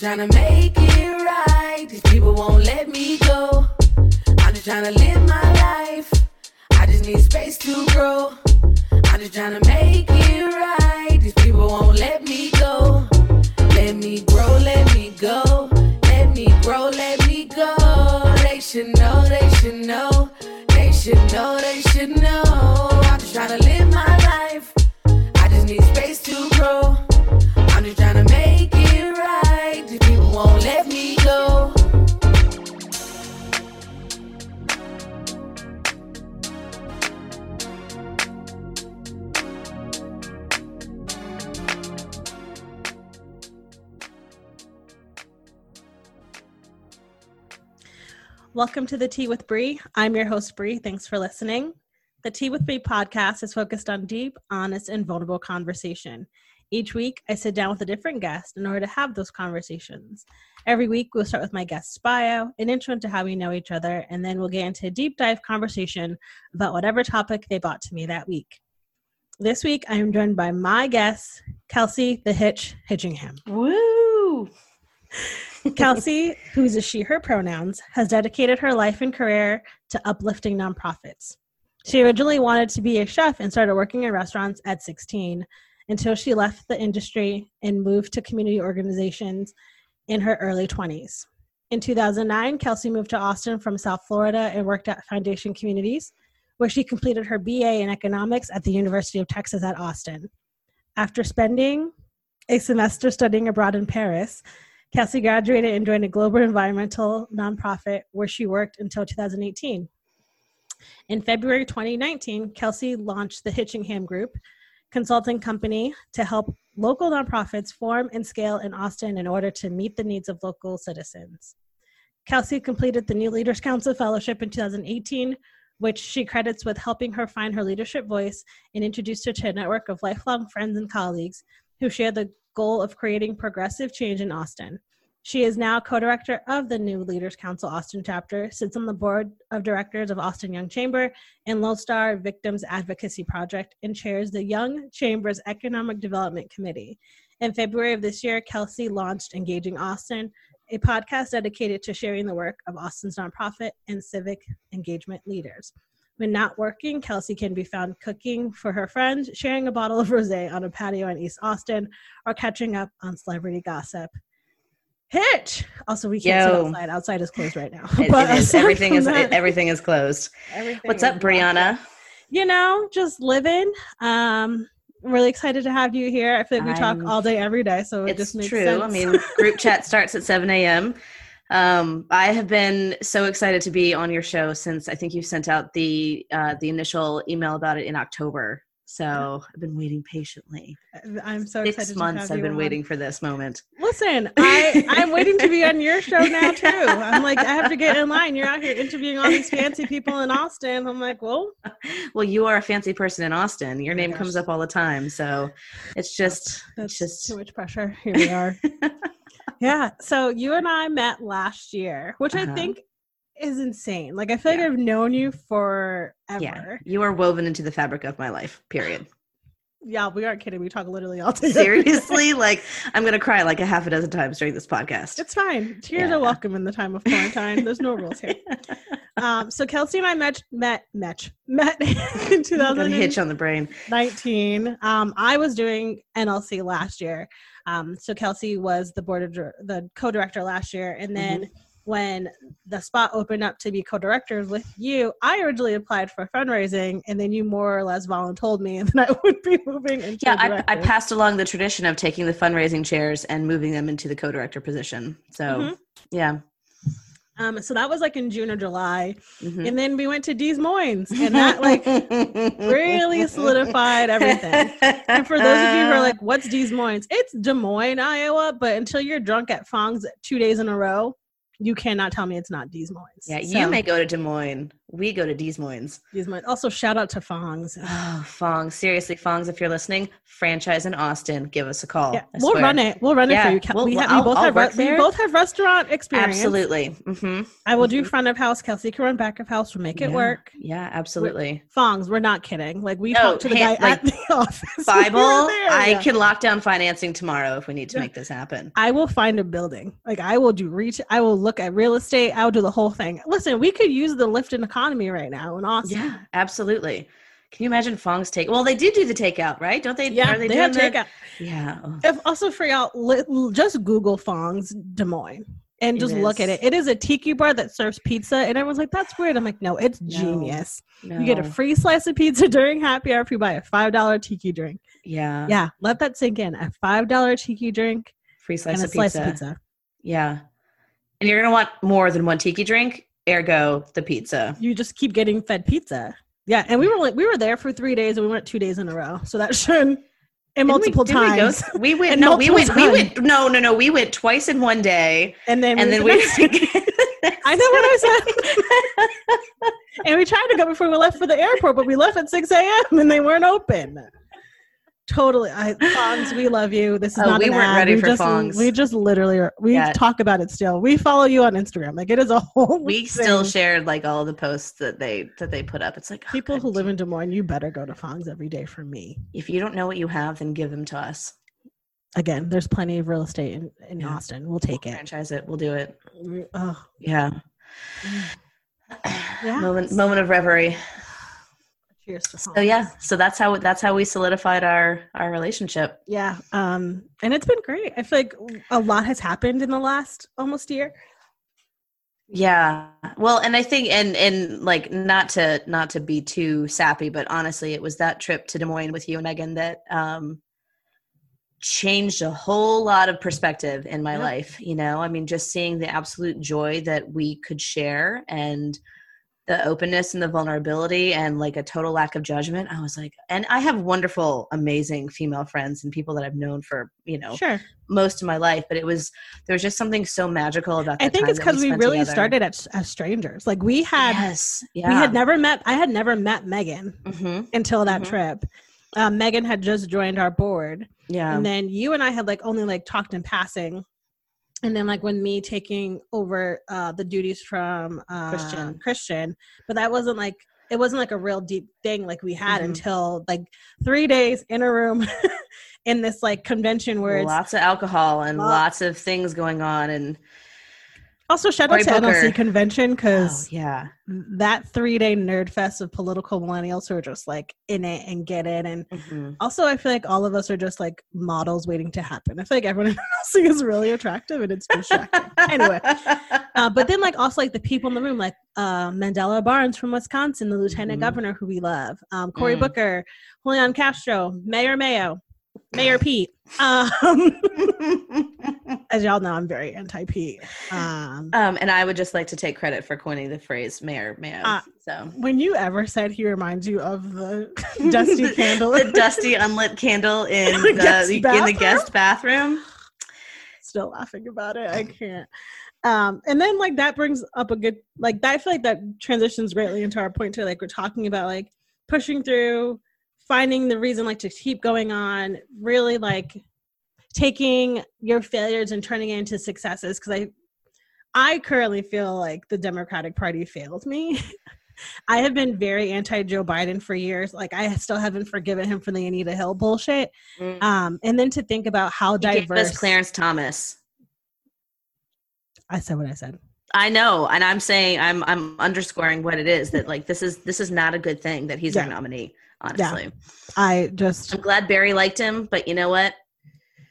just trying to make it right. These people won't let me go. I'm just trying to live my life. I just need space to grow. I'm just trying to make it right. These people won't let me go. Let me grow, let me go. Let me grow, let me go. They should know, they should know. They should know, they should know. I'm just trying to live my life. Welcome to the Tea with Bree. I'm your host, Bree. Thanks for listening. The Tea with Bree podcast is focused on deep, honest, and vulnerable conversation. Each week, I sit down with a different guest in order to have those conversations. Every week, we'll start with my guest's bio, an intro into how we know each other, and then we'll get into a deep dive conversation about whatever topic they brought to me that week. This week, I am joined by my guest, Kelsey the Hitch Hitchingham. Woo! Kelsey, who's a she, her pronouns, has dedicated her life and career to uplifting nonprofits. She originally wanted to be a chef and started working in restaurants at 16 until she left the industry and moved to community organizations in her early 20s. In 2009, Kelsey moved to Austin from South Florida and worked at Foundation Communities, where she completed her BA in economics at the University of Texas at Austin. After spending a semester studying abroad in Paris, Kelsey graduated and joined a global environmental nonprofit where she worked until 2018. In February 2019, Kelsey launched the Hitchingham Group, consulting company to help local nonprofits form and scale in Austin in order to meet the needs of local citizens. Kelsey completed the New Leaders Council Fellowship in 2018, which she credits with helping her find her leadership voice and introduced her to a network of lifelong friends and colleagues who share the goal of creating progressive change in Austin. She is now co director of the New Leaders Council Austin chapter, sits on the board of directors of Austin Young Chamber and Lone Star Victims Advocacy Project, and chairs the Young Chamber's Economic Development Committee. In February of this year, Kelsey launched Engaging Austin, a podcast dedicated to sharing the work of Austin's nonprofit and civic engagement leaders. When not working, Kelsey can be found cooking for her friends, sharing a bottle of rosé on a patio in East Austin, or catching up on celebrity gossip. Hitch. Also, we can't sit outside. Outside is closed right now. It- But it is. Everything is that, everything is closed. everything What's up, Brianna? You know, just living. Um, I'm really excited to have you here. I feel like we talk I'm- all day, every day, so it It's just makes true. sense. I mean, group chat starts at 7 a.m. Um, I have been so excited to be on your show since I think you sent out the uh, the initial email about it in October. So I've been waiting patiently. I'm so excited. Six to months I've been on. waiting for this moment. Listen, I I'm waiting to be on your show now too. I'm like, I have to get in line. You're out here interviewing all these fancy people in Austin. I'm like, well, Well, you are a fancy person in Austin. Your name gosh. comes up all the time. So it's just that's it's just too much pressure. Here we are. yeah. So you and I met last year, which I Uh-huh. think is insane. Like I feel like I've known you forever. yeah, you are woven into the fabric of my life. Period. Yeah, we aren't kidding. We talk literally all day. Seriously, like I'm gonna cry like a half a dozen times during this podcast. It's fine. Tears Yeah. are welcome in the time of quarantine. There's no rules here. Um, so Kelsey and I met met met met in Got a hitch 2019. on the brain. 19. Um, I was doing NLC last year. Um, so Kelsey was the board of the co-director last year, and then Mm-hmm. When the spot opened up to be co-directors with you, I originally applied for fundraising, and then you more or less volunteered me, and then I would be moving into Yeah, I, I passed along the tradition of taking the fundraising chairs and moving them into the co-director position. So Mhm. yeah. Um, so that was like in June or July, Mhm. and then we went to Des Moines, and that like really solidified everything. And for those of you who are like, "What's Des Moines?" It's Des Moines, Iowa. But until you're drunk at Fong's two days in a row, You cannot tell me it's not Des Moines. Yeah, So, you may go to Des Moines. We go to Des Moines. Des Moines. Also, shout out to Fongs. Oh, Fongs. Seriously, Fongs, if you're listening, franchise in Austin, give us a call. Yeah, we'll run it. We'll run it Yeah, for you. We'll- we, have, we both have re- we both have restaurant experience. Absolutely. hmm I will do Mhm. front of house. Kelsey can run back of house. We'll make it yeah. work. Yeah, absolutely. Fongs, we're not kidding. Like we No, talked to the hand- guy like, at the office. Bible, I yeah. can lock down financing tomorrow if we need to make this happen. I will find a building. Like I will do reach. I will look at real estate. I will do the whole thing. Listen, we could use the lift in economy right now in Austin. Yeah, absolutely. Can you imagine Fongs take? Well, they do do the takeout, right? Don't they? Yeah, are they, they, have the- takeout. Yeah. If also for y'all, just Google Fongs Des Moines and just look at it. It is a tiki bar that serves pizza, and everyone's like, "That's weird." I'm like, "No, it's No. genius. You get a free slice of pizza during happy hour if you buy a five dollar tiki drink. Yeah. Yeah, let that sink in. A five dollar tiki drink Free slice, and of, slice pizza. of pizza. Yeah. And you're gonna want more than one tiki drink. Ergo, the pizza. You just keep getting fed pizza. Yeah, and we were like, we were there for three days, and we went two days in a row. So that should, and multiple we, didn't we times. We, went. No, we went. We went. No, no, no. We went twice in one day, and then, and then we. went to the- I know what I said. and we tried to go before we left for the airport, but we left at 6 a.m. and they weren't open. Totally. I, Fongs, we love you. This is Oh, not we weren't ad. ready we for just, Fongs. We just literally, are, we Yeah. talk about it still. We follow you on Instagram. Like it is a whole we still shared like all the posts that they that they put up. It's like oh, People God, who live in Des Moines, you better go to Fongs every day for me. If you don't know what you have, then give them to us. Again, there's plenty of real estate in, in Yeah. Austin. We'll take it. Franchise it. We'll do it. Oh, Yeah. Yeah. Moment moment of reverie. Cheers to So yeah, so that's how that's how we solidified our our relationship. Yeah. Um, and it's been great. I feel like a lot has happened in the last almost year. Yeah. Well, and I think and and like not to not to be too sappy, but honestly, it was that trip to Des Moines with you and Megan that um changed a whole lot of perspective in my Yeah. life, you know? I mean, just seeing the absolute joy that we could share and the openness and the vulnerability and like a total lack of judgment. I was like, and I have wonderful, amazing female friends and people that I've known for, you know, Sure. most of my life, but it was there was just something so magical about that I think it's because we, spent really together. started as, as strangers. Like we had, yes, yeah. we had never met. I had never met Megan hmm until that Mhm. trip. Um, Megan had just joined our board, Yeah. and then you and I had like only like talked in passing. And then like when me taking over uh, the duties from uh, Christian. Christian, but that wasn't like it wasn't like a real deep thing like we had Mhm. until like three days in a room in this like convention where it's lots of alcohol and Lot- lots of things going on and also shout Cory out to Booker. NLC convention oh, because yeah. that three day nerd fest of political millennials who are just like in it and get it. And Mhm. also, I feel like all of us are just like models waiting to happen. I feel like everyone in NLC is really attractive and it's distracting. anyway, uh, but then like also like the people in the room, like uh, Mandela Barnes from Wisconsin, the lieutenant Mhm. governor who we love, um, Cory Mm. Booker, Julian Castro, Mayor Mayo, Mayor Pete. Um, as y'all know, I'm very anti Pete. Um, um, and I would just like to take credit for coining the phrase "mayor mayo." Uh, so when you ever said he reminds you of the dusty candle, the dusty unlit candle in the the, guest in the bathroom? guest bathroom. still laughing about it. I can't. Um, and then like that brings up a good like that, I feel like that transitions greatly into our point too. Like we're talking about like pushing through, finding the reason like to keep going on, really like taking your failures and turning it into successes. Cause I I currently feel like the Democratic Party failed me. I have been very anti Joe Biden for years. Like I still haven't forgiven him for the Anita Hill bullshit. Mm. Um, and then to think about how He diverse Clarence Thomas. I said what I said. I know, and I'm saying I'm I'm underscoring what it is that like this is this is not a good thing that he's Yeah. our nominee. Honestly, I just I'm glad Barry liked him, but you know what?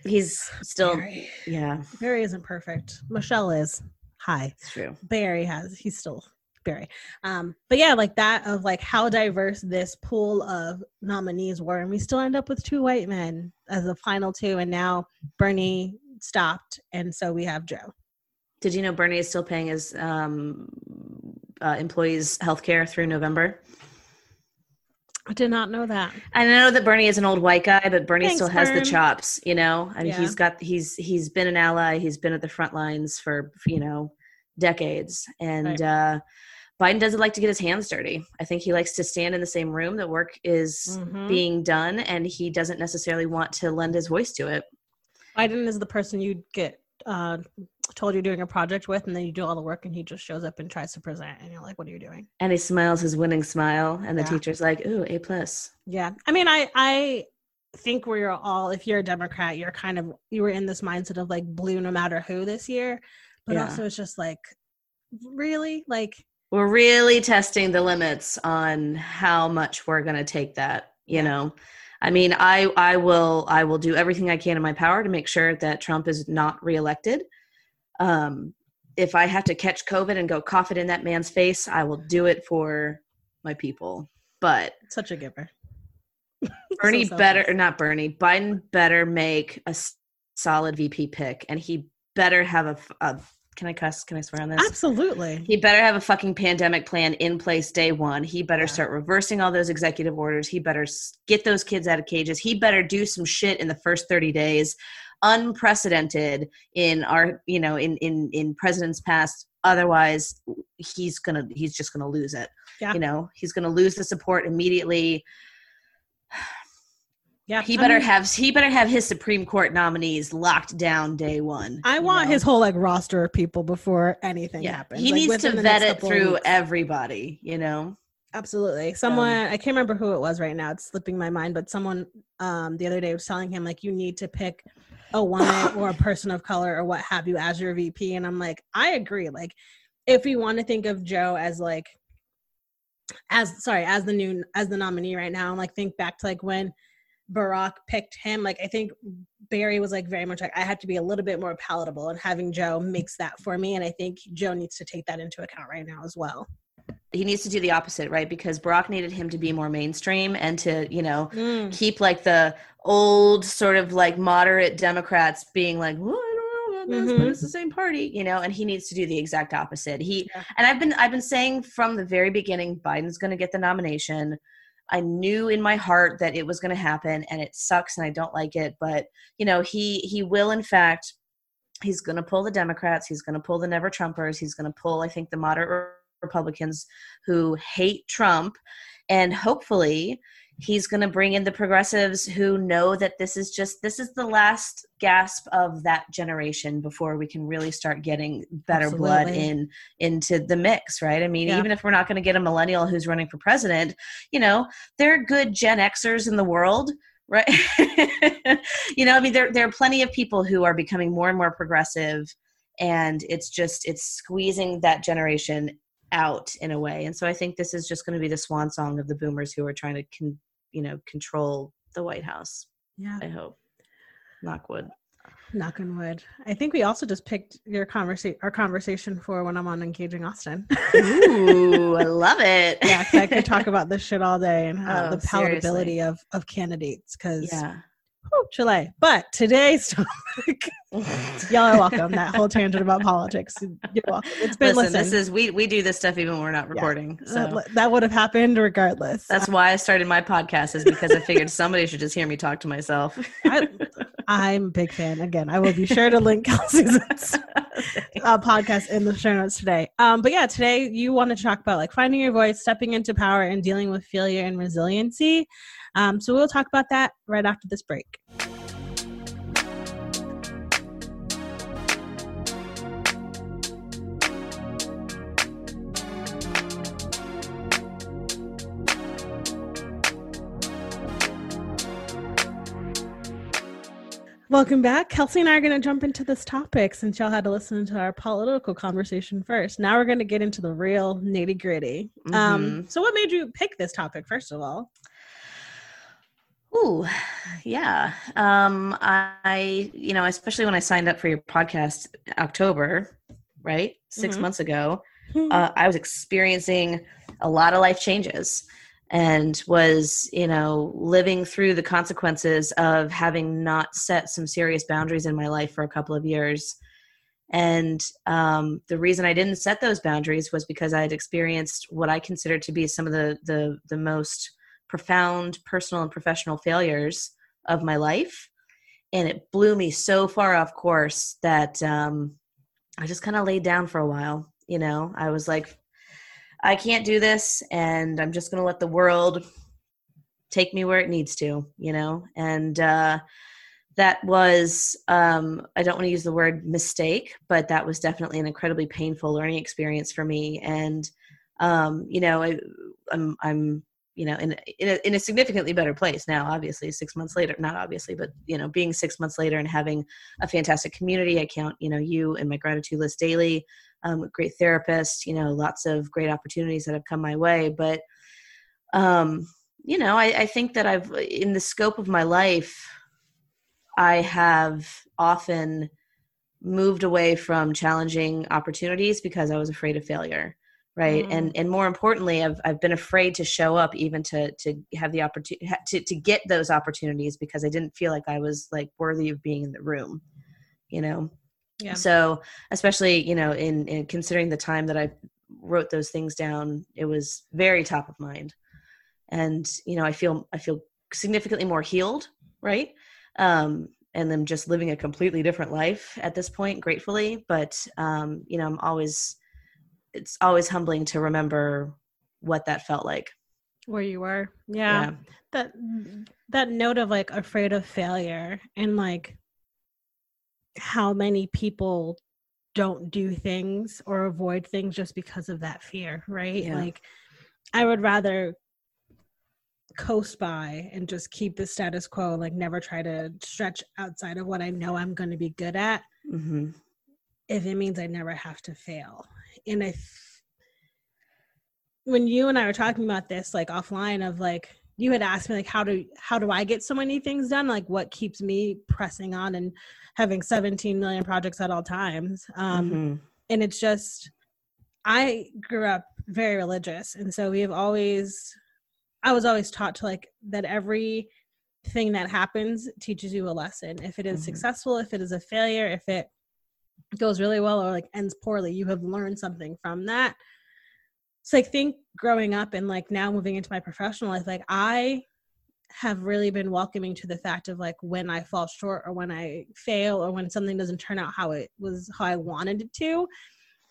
He's still Barry, yeah, Barry isn't perfect. Michelle is. Hi. it's true. Barry has he's still Barry. Um, but yeah, like that of like how diverse this pool of nominees were, and we still end up with two white men as the final two, and now Bernie stopped, and so we have Joe. Did you know Bernie is still paying his um, uh, employees health care through November? I did not know that. I know that Bernie is an old white guy, but Bernie Thanks, still has the chops, you know. And Yeah. he's got he's he's been an ally. He's been at the front lines for you know decades. And Right. uh, Biden doesn't like to get his hands dirty. I think he likes to stand in the same room that work is Mhm. being done, and he doesn't necessarily want to lend his voice to it. Biden is the person you'd get uh, told you're doing a project with, and then you do all the work, and he just shows up and tries to present, and you're like, "What are you doing?" And he smiles his winning smile, and the Yeah. teacher's like, "Ooh, A plus." Yeah, I mean, I I think we're all, if you're a Democrat, you're kind of you were in this mindset of like blue no matter who this year, but Yeah. also it's just like, really, like, We're really testing the limits on how much we're going to take that. You Yeah. know, I mean, I I will I will do everything I can in my power to make sure that Trump is not reelected. Um, if I have to catch COVID and go cough it in that man's face, I will do it for my people. But such a giver. Bernie So better, or not Bernie, Biden better make a solid VP pick, and he better have a. Can I cuss? Can I swear on this? Absolutely. He better have a fucking pandemic plan in place day one. He better Yeah. start reversing all those executive orders. He better get those kids out of cages. He better do some shit in the first 30 days, unprecedented in our, you know, in in in presidents past. Otherwise, he's gonna he's just gonna lose it. Yeah. You know, he's gonna lose the support immediately. Yeah. He I better mean, have he better have his Supreme Court nominees locked down day one. I want know? his whole like roster of people before anything yeah. happens. He like, needs to vet it through weeks. everybody. You know. Absolutely. Someone I can't remember who it was right now. It's slipping my mind, but someone um the other day was telling him like you need to pick a woman or a person of color or what have you as your VP and I'm like I agree. Like if we want to think of Joe as like as sorry, as the new as the nominee right now and like think back to like when Barack picked him, like I think Barry was like very much like I have to be a little bit more palatable and having Joe makes that for me and I think Joe needs to take that into account right now as well. He needs to do the opposite, right? Because Barack needed him to be more mainstream and to, you know, Mm. keep like the old sort of like moderate Democrats being like, well, I don't know about this, but Mhm. it's the same party, you know, and he needs to do the exact opposite. He Yeah. and I've been I've been saying from the very beginning, Biden's gonna get the nomination. I knew in my heart that it was gonna happen and it sucks and I don't like it, but you know, he he will in fact he's going to pull the Democrats. He's going to pull the never Trumpers. He's going to pull, I think, the moderate Republicans who hate Trump. And hopefully, he's going to bring in the progressives who know that this is just this is the last gasp of that generation before we can really start getting better blood in into the mix right i mean Yeah. even if we're not going to get a millennial who's running for president you know there are good gen xers in the world right you know i mean there there are plenty of people who are becoming more and more progressive and it's just it's squeezing that generation out in a way and so i think this is just going to be the swan song of the boomers who are trying to con, you know control the white house Yeah. i hope knock wood Knock on wood. I think we also just picked your conversation, our conversation for when I'm on engaging Austin. ooh i love it Yeah, I could talk about this shit all day and how Oh, the palatability seriously. of of candidates. Because yeah Chile. But today's topic, y'all are welcome. That whole tangent about politics, you're welcome. It's been listen listened. this is we we do this stuff even when we're not recording so Uh, that would have happened regardless. that's why i started my podcast is because i figured somebody should just hear me talk to myself I, I'm a big fan. Again, I will be sure to link Kelsey's uh, podcast in the show notes today. Um, but yeah, today you want to talk about like finding your voice, stepping into power, and dealing with failure and resiliency. Um, so we'll talk about that right after this break. Welcome back. Kelsey and I are going to jump into this topic since y'all had to listen to our political conversation first. Now we're going to get into the real nitty gritty. Um, Mhm. so, what made you pick this topic, first of all? Ooh, yeah. Um, I, you know, especially when I signed up for your podcast October, right? 6 Mhm. months ago, uh, I was experiencing a lot of life changes and was, you know, living through the consequences of having not set some serious boundaries in my life for a couple of years. And um, the reason I didn't set those boundaries was because I had experienced what I considered to be some of the the the most profound personal and professional failures of my life and it blew me so far off course that um, I just kind of laid down for a while. You know, I was like, I can't do this, and I'm just going to let the world take me where it needs to, you know? And uh, that was, um, I don't want to use the word mistake, but that was definitely an incredibly painful learning experience for me. And, um, you know, I, I'm, I'm, you know, in in a, in a significantly better place now. Obviously, six months later, not obviously, but you know, being six months later and having a fantastic community. I count, you know, you and my gratitude list daily. Um, great therapist, you know, lots of great opportunities that have come my way. But um, you know, I, I think that I've, in the scope of my life, I have often moved away from challenging opportunities because I was afraid of failure right mm. and and more importantly I've I've been afraid to show up even to to have the opportunity to to get those opportunities because I didn't feel like I was like worthy of being in the room you know? Yeah. So especially you know in in considering the time that I wrote those things down it was very top of mind. And you know i feel i feel significantly more healed right? Um and then just living a completely different life at this point gratefully but um you know i'm always it's always humbling to remember what that felt like where you were yeah. yeah that that note of like afraid of failure and like how many people don't do things or avoid things just because of that fear right yeah. like i would rather coast by and just keep the status quo like never try to stretch outside of what i know i'm going to be good at mm-hmm. if it means i never have to fail and i when you and i were talking about this like offline of like you had asked me like how do how do i get so many things done like what keeps me pressing on and having 17 million projects at all times um mm-hmm. and it's just i grew up very religious and so we have always I was always taught to like that every thing that happens teaches you a lesson. If it is mm-hmm. successful, if it is a failure, if it goes really well or like ends poorly, you have learned something from that. So I think growing up and like now moving into my professional life, like I have really been welcoming to the fact of like when I fall short or when I fail or when something doesn't turn out how it was how I wanted it to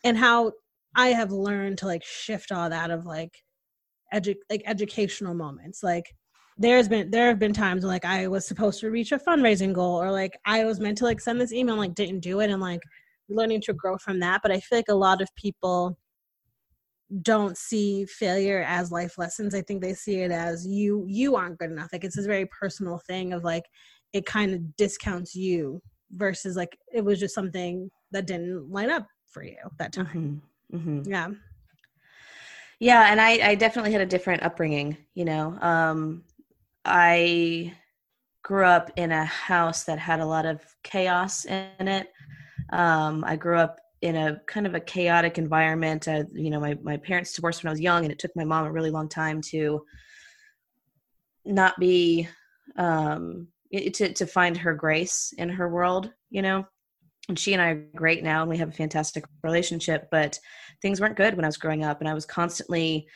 and how I have learned to like shift all that of like edu- like educational moments like there's been there have been times when like I was supposed to reach a fundraising goal or like I was meant to like send this email and, like didn't do it and like learning to grow from that but I feel like a lot of people don't see failure as life lessons I think they see it as you you aren't good enough like it's this very personal thing of like it kind of discounts you versus like it was just something that didn't line up for you that time mm-hmm. Mm-hmm. yeah yeah, and I, I definitely had a different upbringing. You know, um, I grew up in a house that had a lot of chaos in it. Um, I grew up in a kind of a chaotic environment. Uh, you know, my, my parents divorced when I was young, and it took my mom a really long time to not be um, to to find her grace in her world. You know, and she and I are great now and we have a fantastic relationship, but things weren't good when I was growing up and I was constantly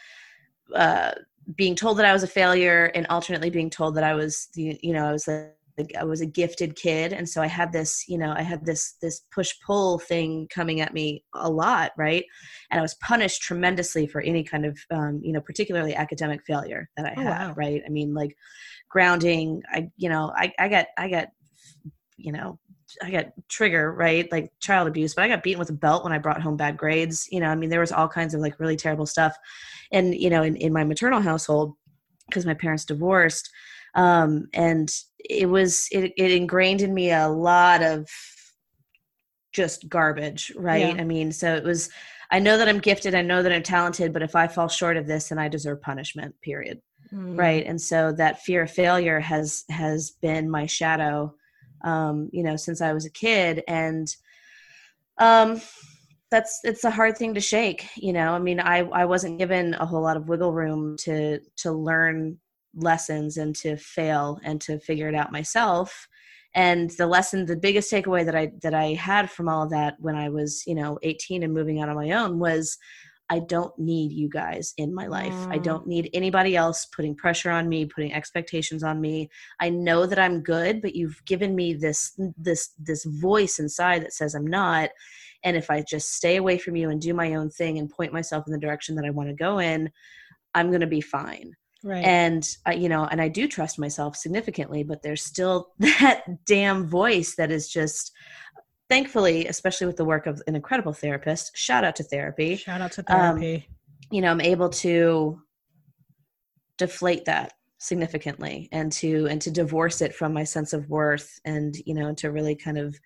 uh, being told that I was a failure and alternately being told that I was the, you know, I was a, I was a gifted kid. And so I had this, you know, I had this, this push pull thing coming at me a lot. Right. And I was punished tremendously for any kind of, um, you know, particularly academic failure that I oh, had. Wow. Right. I mean, like grounding, I, you know, I, I got, I got, you know, I got trigger, right? Like child abuse, but I got beaten with a belt when I brought home bad grades. You know, I mean, there was all kinds of like really terrible stuff. And, you know, in, in my maternal household, because my parents divorced, um, and it was, it, it ingrained in me a lot of just garbage, right? Yeah. I mean, so it was, I know that I'm gifted, I know that I'm talented, but if I fall short of this, then I deserve punishment, period. Mm. Right. And so that fear of failure has, has been my shadow um, you know, since I was a kid. And um, that's it's a hard thing to shake. You know, I mean, I I wasn't given a whole lot of wiggle room to to learn lessons and to fail and to figure it out myself and the lesson the biggest takeaway that i that i had from all of that when i was you know 18 and moving out on my own was I don't need you guys in my life. Mm. I don't need anybody else putting pressure on me, putting expectations on me. I know that I'm good, but you've given me this this this voice inside that says I'm not and if i just stay away from you and do my own thing and point myself in the direction that i want to go in i'm going to be fine Right. and uh, you know and i do trust myself significantly but there's still that damn voice that is just thankfully especially with the work of an incredible therapist shout out to therapy Shout out to um, therapy. you know i'm able to deflate that significantly and to and to divorce it from my sense of worth and you know to really kind of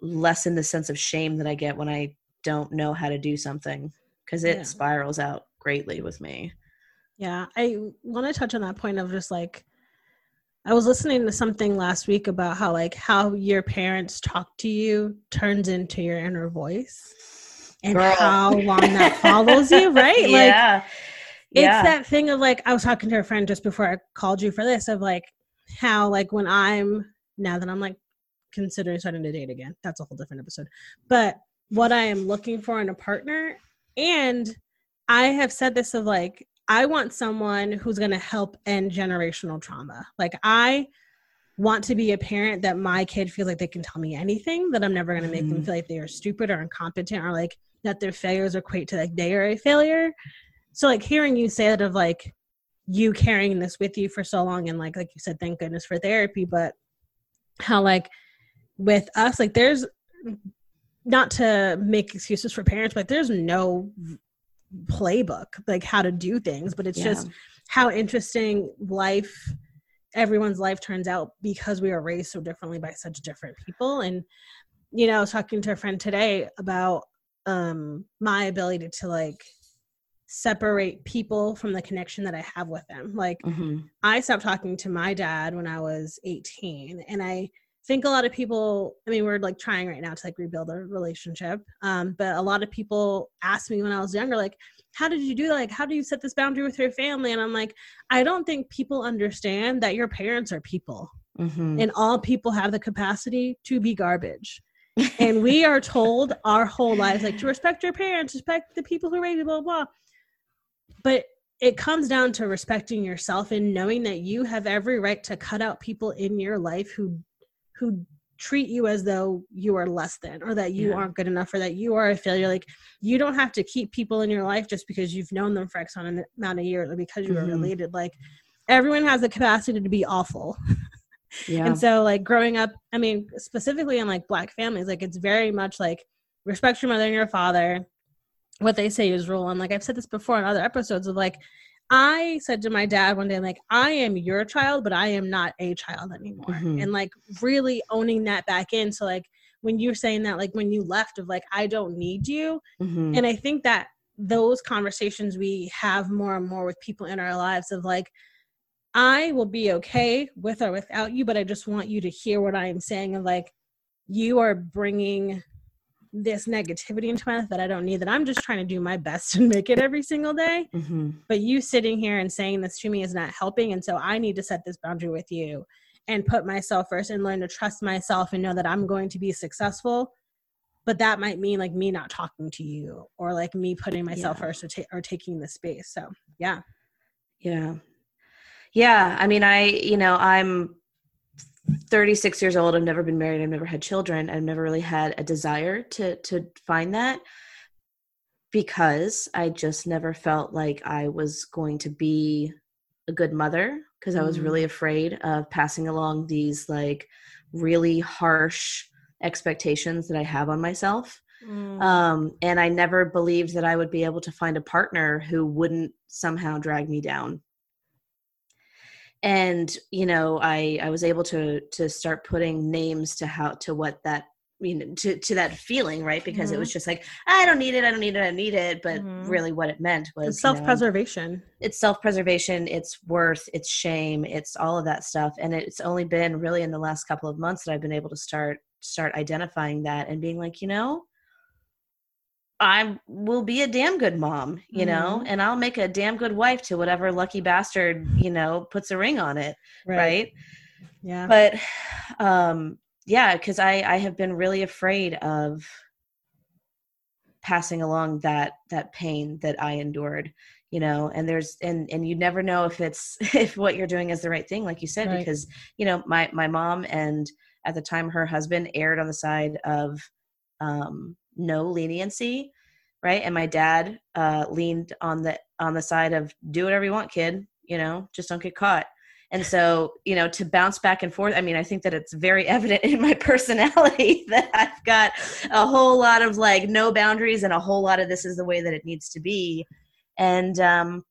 lessen the sense of shame that i get when i don't know how to do something because it Yeah. spirals out greatly with me Yeah, I want to touch on that point of just like I was listening to something last week about how like how your parents talk to you turns into your inner voice and Girl. how long that follows you, right? Like yeah it's yeah that thing of like I was talking to a friend just before I called you for this of like how like when I'm now that I'm like considering starting to date again. That's a whole different episode. But what I am looking for in a partner and I have said this of like I want someone who's going to help end generational trauma. Like I want to be a parent that my kid feels like they can tell me anything that I'm never going to make them Mhm. feel like they are stupid or incompetent or like that their failures equate to like they are a failure so like hearing you say that of like you carrying this with you for so long and like like you said thank goodness for therapy but how like with us like there's not to make excuses for parents but there's no playbook like how to do things but it's Yeah. just how interesting life everyone's life turns out because we are raised so differently by such different people and you know i was talking to a friend today about um my ability to like separate people from the connection that i have with them like Mhm. I stopped talking to my dad when I was 18 and I think a lot of people I mean we're like trying right now to like rebuild a relationship um but a lot of people asked me when I was younger like how did you do that like how do you set this boundary with your family? And I'm like I don't think people understand that your parents are people Mhm. and all people have the capacity to be garbage. And we are told our whole lives like to respect your parents respect the people who raised you blah blah blah. But it comes down to respecting yourself and knowing that you have every right to cut out people in your life who who treat you as though you are less than or that you Yeah. aren't good enough or that you are a failure like you don't have to keep people in your life just because you've known them for x amount of years or because you are Mhm. related like everyone has the capacity to be awful yeah and so like growing up, I mean, specifically in like black families, like it's very much like respect your mother and your father. What they say is rule. And like I've said this before in other episodes of like I said to my dad one day, like, I am your child, but I am not a child anymore. Mhm. And like really owning that back in. So like when you're saying that, like when you left of like, I don't need you. Mhm. And I think that those conversations we have more and more with people in our lives of like, I will be okay with or without you, but I just want you to hear what I am saying of like, you are bringing this negativity into my life that I don't need, that I'm just trying to do my best and make it every single day. Mhm. But you sitting here and saying this to me is not helping. And so I need to set this boundary with you and put myself first and learn to trust myself and know that I'm going to be successful. But that might mean like me not talking to you or like me putting myself Yeah. first or, ta- or taking the space. So, yeah. Yeah. Yeah. I mean, I, you know, I'm 36 years old. I've never been married. I've never had children. I've never really had a desire to, to find that because I just never felt like I was going to be a good mother because I was Mm. really afraid of passing along these like really harsh expectations that I have on myself. um, and I never believed that I would be able to find a partner who wouldn't somehow drag me down. And you know, I I was able to to start putting names to how to what that you know to to that feeling right because it was just like I don't need it I don't need it I need it but Mhm. really what it meant was it's you know, self preservation. it's self-preservation it's worth it's shame it's all of that stuff and it's only been really in the last couple of months that i've been able to start start identifying that and being like you know i will be a damn good mom you know Mhm. and i'll make a damn good wife to whatever lucky bastard you know puts a ring on it right, Yeah. but um yeah because i i have been really afraid of passing along that that pain that i endured you know and there's and and you never know if it's if what you're doing is the right thing like you said Right. because you know my my mom and at the time her husband aired on the side of um no leniency right? And my dad uh, leaned on the on the side of do whatever you want kid you know just don't get caught. And so you know to bounce back and forth i mean i think that it's very evident in my personality that i've got a whole lot of like no boundaries and a whole lot of this is the way that it needs to be. And um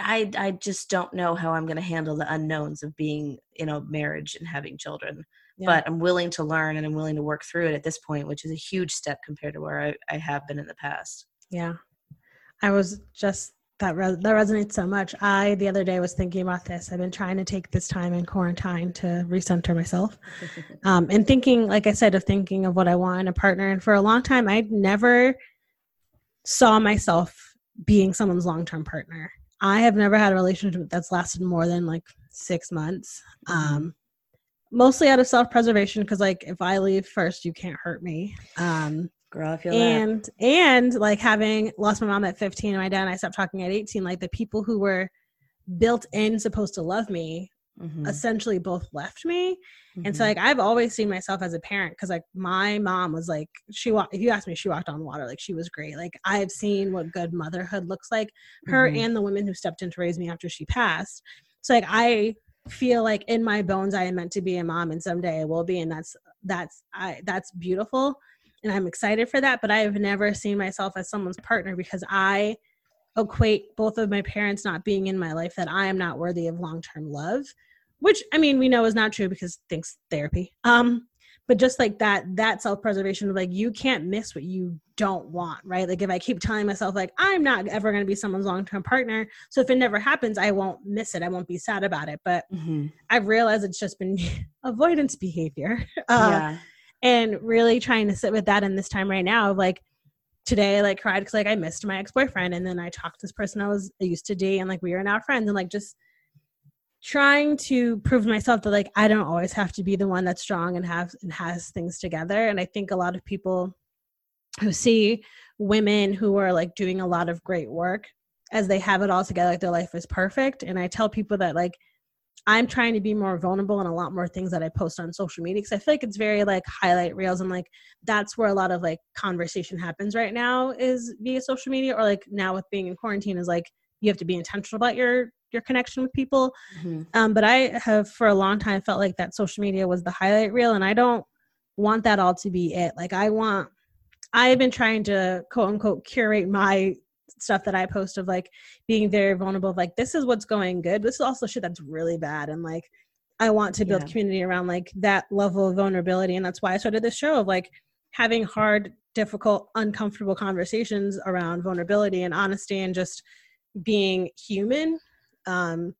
i i just don't know how i'm going to handle the unknowns of being in a marriage and having children Yeah. but i'm willing to learn and i'm willing to work through it at this point which is a huge step compared to where i, I have been in the past Yeah. I was just that res- that resonates so much. I the other day was thinking about this. I've been trying to take this time in quarantine to recenter myself. Um, and thinking, like I said, of thinking of what I want in a partner. And for a long time, I never saw myself being someone's long term partner. I have never had a relationship that's lasted more than like six months. Um, mostly out of self preservation, because like if I leave first, you can't hurt me. Um, girl i feel that and and like having lost my mom at 15 and my dad and i stopped talking at 18 like the people who were built in supposed to love me Mhm, essentially both left me and so mhm. like i've always seen myself as a parent because like my mom was like she walked if you ask me she walked on water like she was great like i've seen what good motherhood looks like her Mhm. and the women who stepped in to raise me after she passed so like i feel like in my bones i am meant to be a mom and someday i will be and that's that's i that's beautiful and i'm excited for that but i have never seen myself as someone's partner because i equate both of my parents not being in my life that i am not worthy of long-term love which i mean we know is not true because thanks therapy. Um but just like that that self-preservation of like you can't miss what you don't want right? Like if i keep telling myself like i'm not ever going to be someone's long-term partner so if it never happens i won't miss it. I won't be sad about it. But Mhm. i've realized it's just been avoidance behavior uh, yeah. and really trying to sit with that in this time right now of like today I like cried because like I missed my ex-boyfriend and then I talked to this person I was I used to date and like we are now friends and like just trying to prove myself that like I don't always have to be the one that's strong and have and has things together. And I think a lot of people who see women who are like doing a lot of great work as they have it all together like their life is perfect. And I tell people that like I'm trying to be more vulnerable in a lot more things that I post on social media because I feel like it's very like highlight reels. And like that's where a lot of like conversation happens right now is via social media or like now with being in quarantine is like you have to be intentional about your your connection with people. Mhm. Um, but I have for a long time felt like that social media was the highlight reel and I don't want that all to be it. Like I want I've been trying to quote unquote curate my stuff that I post of like being very vulnerable of like this is what's going good. This is also shit that's really bad and like I want to build Yeah. community around like that level of vulnerability and that's why I started this show of like having hard, difficult, uncomfortable conversations around vulnerability and honesty and just being human um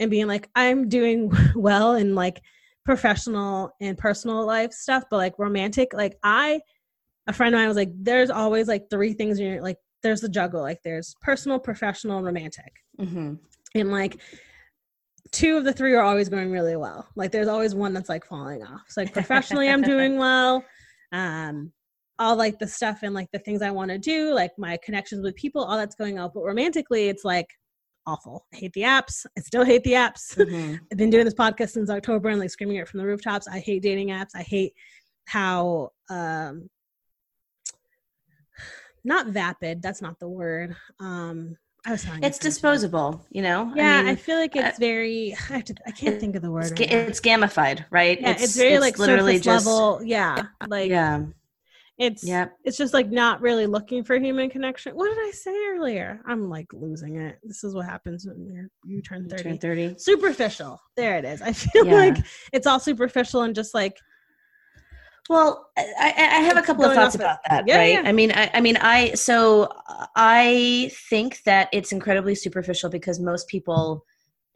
and being like I'm doing well in like professional and personal life stuff but like romantic like I a friend of mine was like there's always like three things in your like there's the juggle like there's personal professional and romantic. Mhm. and like two of the three are always going really well. Like there's always one that's like falling off. So like professionally i'm doing well. Um all like the stuff and like the things i want to do like my connections with people all that's going on but romantically it's like awful i hate the apps i still hate the apps Mhm. I've been doing this podcast since October and like screaming it from the rooftops. I hate dating apps. I hate how um not vapid, that's not the word. Um I was It's disposable, you know. Yeah, I, mean, feel like it's uh, very I have to I can't think of the word. it's, right it's gamified, right? yeah, it's, very like literally just level. Yeah. Like yeah, it's yeah. it's just like not really looking for human connection. What did I say earlier? I'm like losing it. This is what happens when you're you turn You 30 turn thirty. superficial. There it is. I feel Yeah. like it's all superficial and just like Well, I, I have a couple of thoughts about that, Yeah, right? yeah. I mean, I, I mean, I so I think that it's incredibly superficial because most people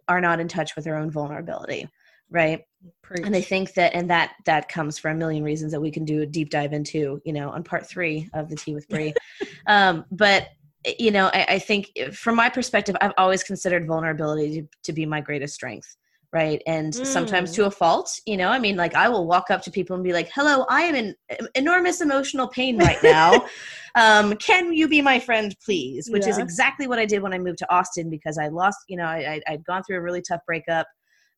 are not in touch with their own vulnerability, right? Preach. And I think that, and that that comes for a million reasons that we can do a deep dive into, you know, on part three of the Tea with Bree. um, but you know, I, I think from my perspective, I've always considered vulnerability to, to be my greatest strength, right? And sometimes Mm. to a fault, you know. I mean, like I will walk up to people and be like, "Hello, I am in enormous emotional pain right now. um, can you be my friend, please?" Which is exactly what I did when I moved to Austin because I lost, you know, I, I'd gone through a really tough breakup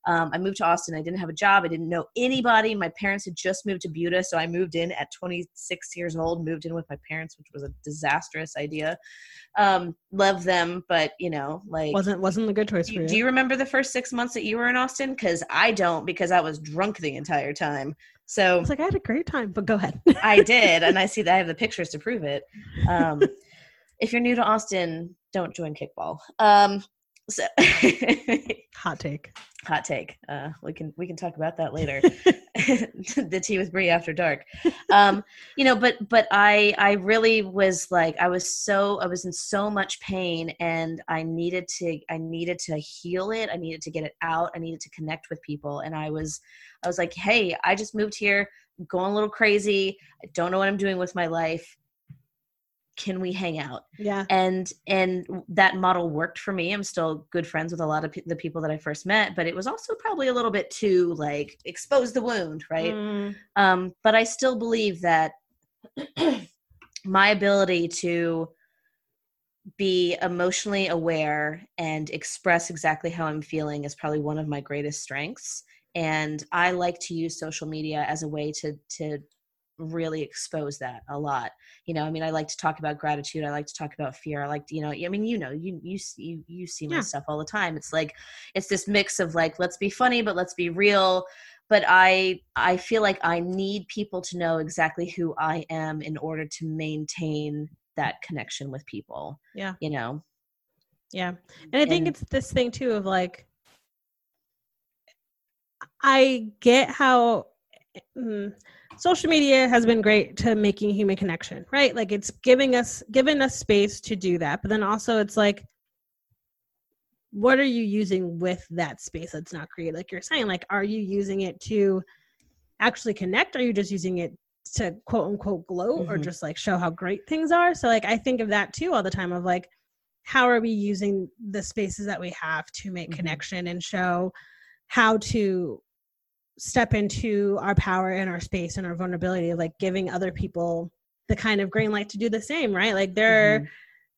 Um, I moved to Austin. I didn't have a job. I didn't know anybody. My parents had just moved to Buda, so I moved in at 26 years old. Moved in with my parents, which was a disastrous idea. Um, love them, but you know, like wasn't wasn't a good choice do, for you. do you remember the first six months that you were in Austin? Because I don't, because I was drunk the entire time. So it's like, I had a great time, but go ahead. I did, and I see that I have the pictures to prove it. Um, if you're new to Austin, don't join kickball. Um, so Hot take. hot take. Uh, we can we can talk about that later. the tea with Bree after dark. Um, you know, but but I I really was like I was so I was in so much pain, and I needed to I needed to heal it. I needed to get it out. I needed to connect with people, and I was I was like, hey, I just moved here, I'm going a little crazy. I don't know what I'm doing with my life. Can we hang out? Yeah. and and that model worked for me i'm still good friends with a lot of pe- the people that i first met but it was also probably a little bit too like expose the wound right Mm, um but i still believe that my ability to be emotionally aware and express exactly how i'm feeling is probably one of my greatest strengths and i like to use social media as a way to to really expose that a lot you know i mean i like to talk about gratitude i like to talk about fear i like to you know i mean you know you you see- you, you see my Yeah. stuff all the time it's like it's this mix of like let's be funny but let's be real but i i feel like i need people to know exactly who i am in order to maintain that connection with people Yeah. you know Yeah. And I think And- it's this thing too of like, I get how mm, social media has been great to making human connection, right? Like it's giving us giving us space to do that. But then also it's like, what are you using with that space that's not created? Like you're saying, like, are you using it to actually connect? Are you just using it to quote unquote gloat or Mhm. just like show how great things are? So like I think of that too all the time of like, how are we using the spaces that we have to make Mhm. connection and show how to step into our power and our space and our vulnerability like giving other people the kind of green light to do the same right like there Mhm.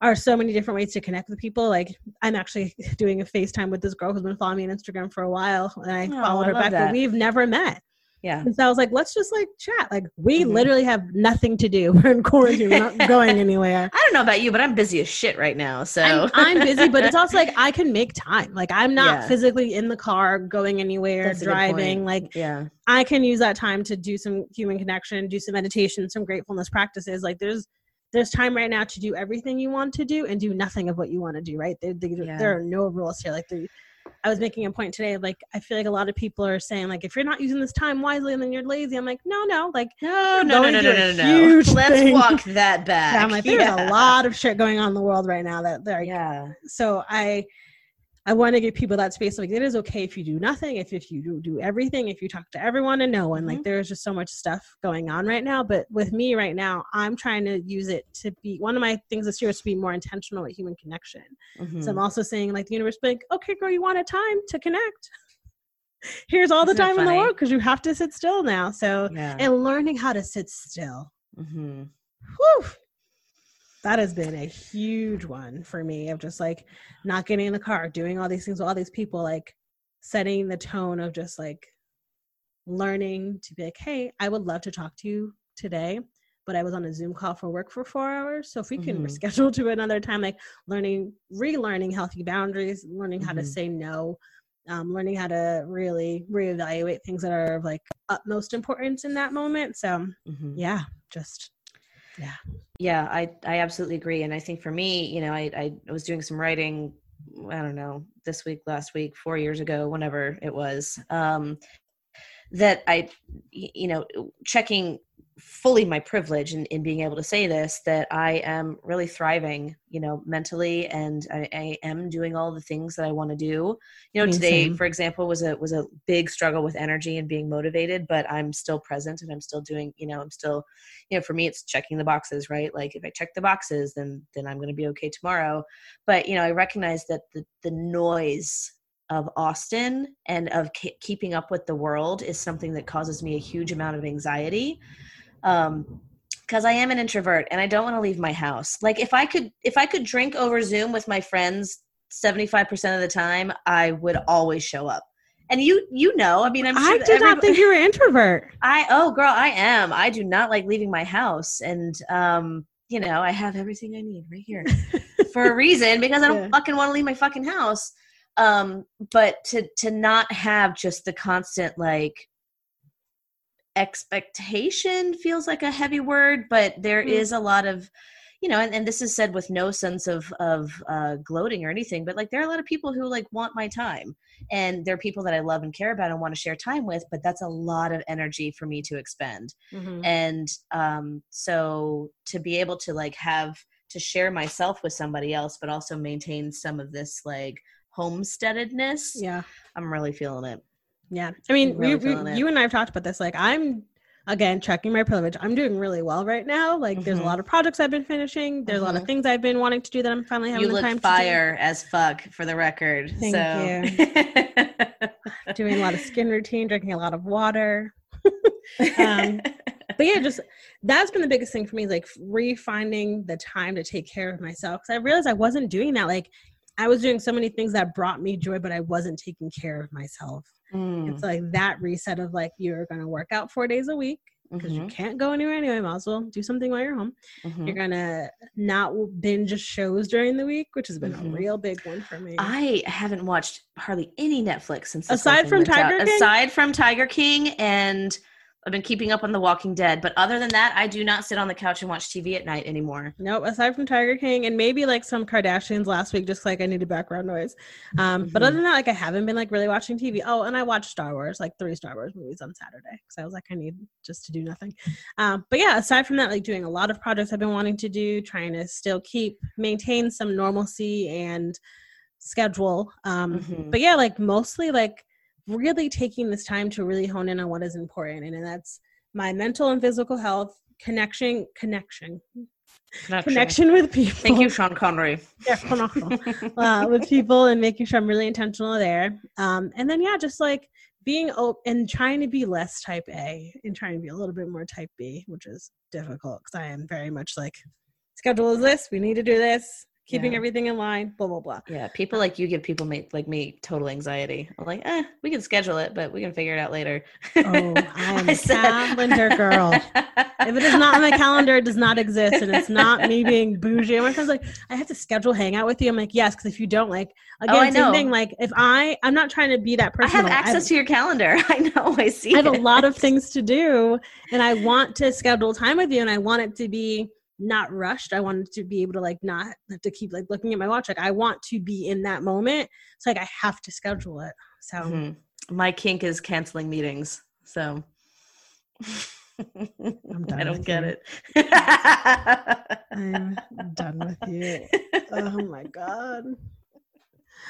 are so many different ways to connect with people like i'm actually doing a facetime with this girl who's been following me on instagram for a while and i Oh, followed I her back that. but we've never met yeah and so i was like let's just like chat like we Mhm. literally have nothing to do we're in quarantine we're not going anywhere i don't know about you but i'm busy as shit right now so I'm, I'm busy, but it's also like I can make time. Like I'm not Yeah. physically in the car going anywhere, That's driving. Like yeah I can use that time to do some human connection, do some meditation, some gratefulness practices. Like there's there's time right now to do everything you want to do and do nothing of what you want to do. Right? There, there, Yeah. there are no rules here. Like there, I was making a point today. Like I feel like a lot of people are saying like if you're not using this time wisely, then you're lazy. I'm like no, no. Like no no no no no no no let's thing. walk that back I'm like there's Yeah. a lot of shit going on in the world right now that they're yeah so i i want to give people that space like it is okay if you do nothing if, if you do, do everything if you talk to everyone and no one like Mhm. there's just so much stuff going on right now but with me right now i'm trying to use it to be one of my things this year is to be more intentional with human connection. So i'm Mhm. also saying like the universe like okay girl you want a time to connect. Here's all the Isn't it time in the world because you have to sit still now. So yeah. and learning how to sit still. Hmm Whew. That has been a huge one for me of just like not getting in the car, doing all these things with all these people, like setting the tone of just like learning to be like, hey, I would love to talk to you today, but I was on a Zoom call for work for four hours. So if we can Mhm. reschedule to another time, like learning, relearning healthy boundaries, learning how to Mhm. say no, um, learning how to really reevaluate things that are of like utmost importance in that moment. So hmm yeah, just yeah. Yeah, i i absolutely agree and i think for me you know i i was doing some writing i don't know this week last week four years ago whenever it was um that i you know checking fully my privilege in, in being able to say this that i am really thriving you know mentally and i, I am doing all the things that i want to do. You know today for example was a was a big struggle with energy and being motivated but i'm still present and i'm still doing you know i'm still you know for me it's checking the boxes right? Like if i check the boxes then then i'm going to be okay tomorrow. But you know i recognize that the the noise of austin and of ke- keeping up with the world is something that causes me a huge amount of anxiety um because i am an introvert and i don't want to leave my house. Like if i could if i could drink over zoom with my friends 75% of the time i would always show up. And you you know i mean i'm sure I did not think you were an introvert. i oh girl i am. I do not like leaving my house. And um you know i have everything i need right here for a reason because i don't Yeah. fucking want to leave my fucking house. Um but to to not have just the constant like expectation feels like a heavy word but there Mm. is a lot of you know and, and this is said with no sense of of uh gloating or anything but like there are a lot of people who like want my time and there are people that i love and care about and want to share time with but that's a lot of energy for me to expend Mhm. and um so to be able to like have to share myself with somebody else but also maintain some of this like homesteadedness Yeah. i'm really feeling it Yeah. I mean, really we, we, you and I have talked about this. Like, I'm, again, checking my privilege. I'm doing really well right now. Like, there's a Mhm. lot of projects I've been finishing. There's a lot of Mhm. things I've been wanting to do that I'm finally having you the time fire as fuck for the record Thank so to do. Doing a lot of skin routine, drinking a lot of water. Um, but yeah, just that's been the biggest thing for me, like refinding the time to take care of myself. Because I realized I wasn't doing that. Like, I was doing so many things that brought me joy, but I wasn't taking care of myself. Mm, It's like that reset of like you're gonna work out four days a week because you mhm, can't go anywhere anyway. Might as well do something while you're home. mhm. You're gonna not binge shows during the week, which has been Mhm. a real big one for me. I haven't watched hardly any Netflix since Aside from went out. Tiger King? Aside from Tiger King, and I've been keeping up on The Walking Dead. But other than that, I do not sit on the couch and watch TV at night anymore. Nope. Aside from Tiger King and maybe like some Kardashians last week, just like I needed background noise. Um, but Mhm. other than that, like I haven't been like really watching TV. Oh, and I watched Star Wars, like three Star Wars movies on Saturday because I was like I need just to do nothing. Um, but yeah, aside from that, like doing a lot of projects I've been wanting to do, trying to still keep maintain some normalcy and schedule. Um, Mhm. But yeah, like mostly like really taking this time to really hone in on what is important, and, and that's my mental and physical health connection connection. Connection. With people. Thank you, Sean Connery. Yeah, connection, uh, with people and making sure i'm really intentional there. Um, and then yeah just like being open and trying to be less type a and trying to be a little bit more type b which is difficult because i am very much like schedule is this we need to do this keeping Yeah. everything in line blah blah blah Yeah, people like you give people ma- like me total anxiety. I'm like, eh, we can schedule it, but we can figure it out later. Oh, I am a calendar girl. if it is not on my calendar, it does not exist, and it's not me being bougie. My friends like, I have to schedule hang out with you. I'm like, yes, because if you don't, like, again, Oh, I same know. thing. Like, if I, I'm not trying to be that person. I have like, access to your calendar. I know. I see. I have a lot of things to do, and I want to schedule time with you, and I want it to be not rushed. I wanted to be able to like not have to keep like looking at my watch. Like, I want to be in that moment. It's like I have to schedule it. So. Mhm. My kink is canceling meetings. So done I don't get you. it. I'm done with you. oh my god.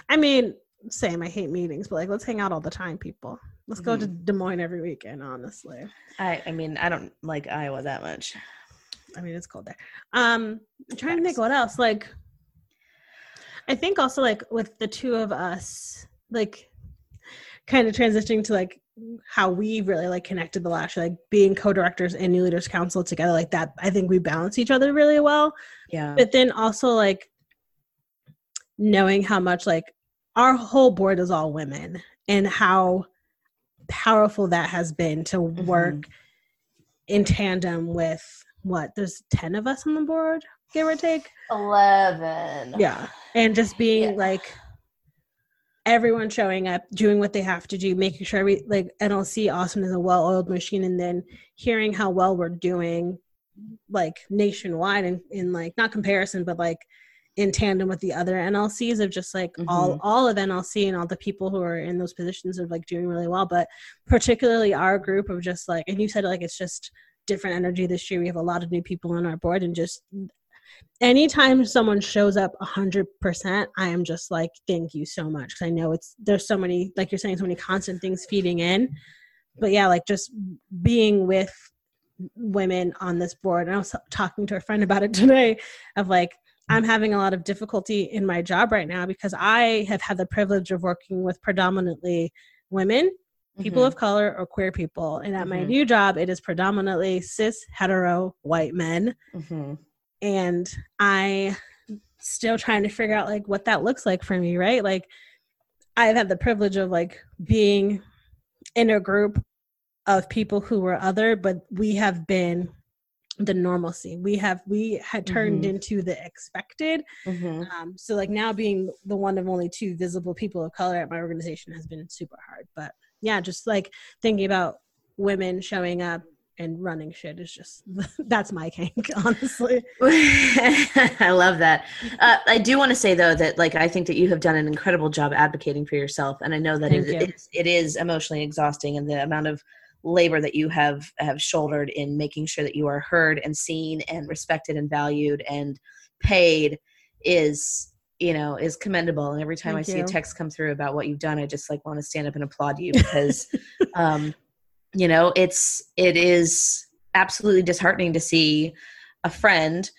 I mean, same. I hate meetings, but like, let's hang out all the time, people. Let's go to Des Moines every weekend. Honestly, I, I mean, I don't like Iowa that much. I mean, it's cold there. Um, I'm trying to think what else. Like, I think also like with the two of us, like, kind of transitioning to like how we really like connected the last year, like being co-directors and new leaders council together like that i think we balance each other really well Yeah. but then also like knowing how much like our whole board is all women and how powerful that has been to work in tandem with what there's 10 of us on the board give or take Eleven. yeah and just being Yeah. like everyone showing up doing what they have to do making sure we like nlc austin is a well-oiled machine and then hearing how well we're doing like nationwide and in like not comparison but like in tandem with the other nlcs of just like all Mhm. all of nlc and all the people who are in those positions of like doing really well but particularly our group of just like and you said like it's just different energy this year. We have a lot of new people on our board and just anytime someone shows up 100% i am just like thank you so much. Because i know it's there's so many like you're saying so many constant things feeding in. But yeah like just being with women on this board and i was talking to a friend about it today of like i'm having a lot of difficulty in my job right now because i have had the privilege of working with predominantly women people Mhm. of color or queer people and at my Mhm. new job it is predominantly cis hetero white men Mhm. and I still trying to figure out like what that looks like for me, right? Like I've had the privilege of like being in a group of people who were other, but we have been the normalcy. We have we had turned Mhm. into the expected. Mhm. Um, so like now being the one of only two visible people of color at my organization has been super hard. But yeah, just like thinking about women showing up and running shit is just that's my kink, honestly. I love that. Uh, I do want to say though that like I think that you have done an incredible job advocating for yourself, and I know that it, it is emotionally exhausting, and the amount of labor that you have have shouldered in making sure that you are heard and seen and respected and valued and paid is you know is commendable. And every time Thank i see a text come through about what you've done i just like want to stand up and applaud you because um you know it's it is absolutely disheartening to see a friend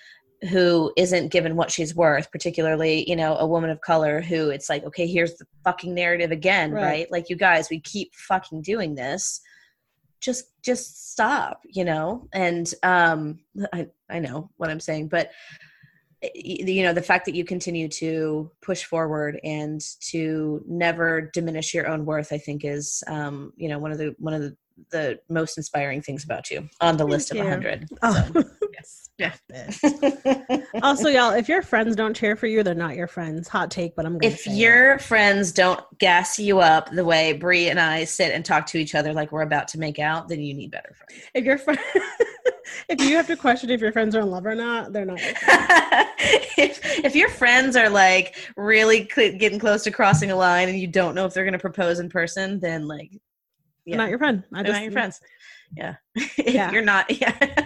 who isn't given what she's worth particularly you know a woman of color who it's like okay here's the fucking narrative again Right. right, like you guys we keep fucking doing this. Just just stop you know? And um i i know what i'm saying but you know the fact that you continue to push forward and to never diminish your own worth i think is um you know one of the one of the the most inspiring things about you on the Thank list of 100 Oh. yes yeah also, y'all, if your friends don't cheer for you, they're not your friends. Hot take, but I'm gonna if say it. your friends don't gas you up the way Bree and I sit and talk to each other like we're about to make out, then you need better friends. if your friend if you have to question if your friends are in love or not, they're not. If, if your friends are like really cl- getting close to crossing a line and you don't know if they're going to propose in person, then like, They're yeah, not your friend. I they're just not your friends. Yeah. if Yeah. you're not, yeah.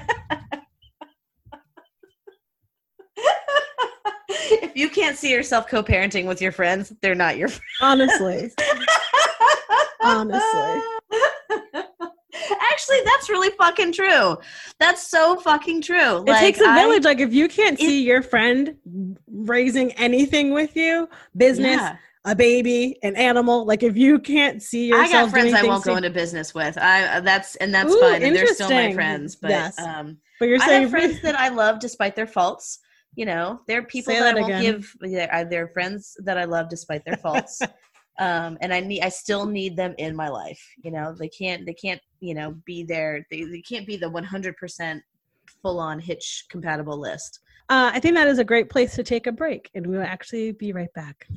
if you can't see yourself co-parenting with your friends, they're not your friends. Honestly, Honestly. Actually, that's really fucking true. That's so fucking true. it takes a village. Like if you can't It- see your friend raising anything with you, business, Yeah. a baby, an animal. Like if you can't see yourself, I got friends I won't go into business with. I uh, that's and that's Ooh, fine, and they're still my friends. But Yes. um, But you're I saying have friends that I love despite their faults. You know, they're people Say that, that I won't give. They're, they're friends that I love despite their faults. um, and I need, I still need them in my life. You know, they can't, they can't, you know, be there. They, they can't be the 100% full on hitch compatible list. Uh, I think that is a great place to take a break, and we will actually be right back.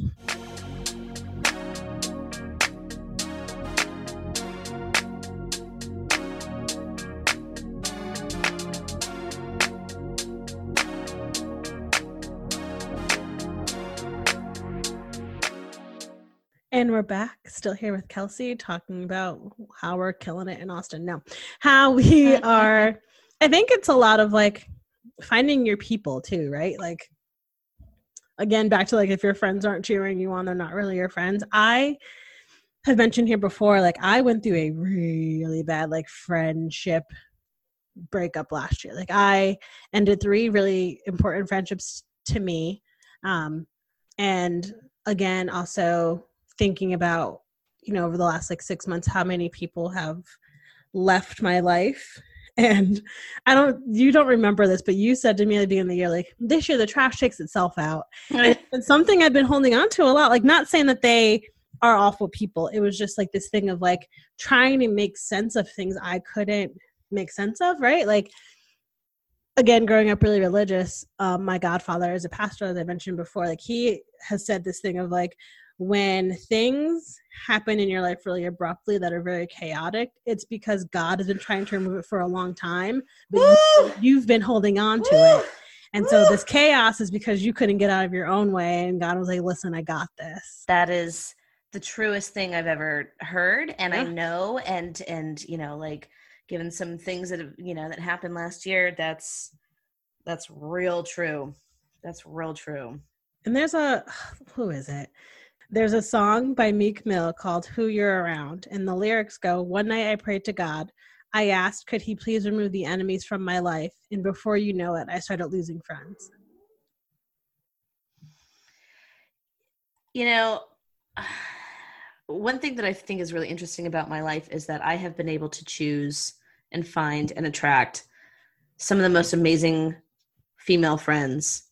And we're back, still here with Kelsey, talking about how we're killing it in Austin. No, how we are. I think it's a lot of like finding your people too, right? Like, again, back to like if your friends aren't cheering you on, they're not really your friends. I have mentioned here before, like, I went through a really bad like friendship breakup last year. Like, I ended three really important friendships to me. Um, and again, also thinking about, you know, over the last like six months, how many people have left my life. And I don't, you don't remember this, but you said to me at the beginning of the year, like, this year the trash takes itself out. It's something I've been holding on to a lot. Like, not saying that they are awful people. It was just like this thing of like trying to make sense of things I couldn't make sense of, right? Like, again, growing up really religious, um, my godfather is a pastor, as I mentioned before. Like, he has said this thing of like, when things happen in your life really abruptly that are very chaotic, it's because God has been trying to remove it for a long time, but you, you've been holding on to Woo! it. And so this chaos is because you couldn't get out of your own way, and God was like, "Listen, I got this." that is the truest thing I've ever heard, and I know, and and you know, like given some things that have you know that happened last year, that's that's real true. That's real true. And there's a who is it? There's a song by Meek Mill called Who You're Around. And the lyrics go, One night I prayed to God. I asked, could he please remove the enemies from my life? And before you know it, I started losing friends. You know, one thing that I think is really interesting about my life is that I have been able to choose and find and attract some of the most amazing female friends,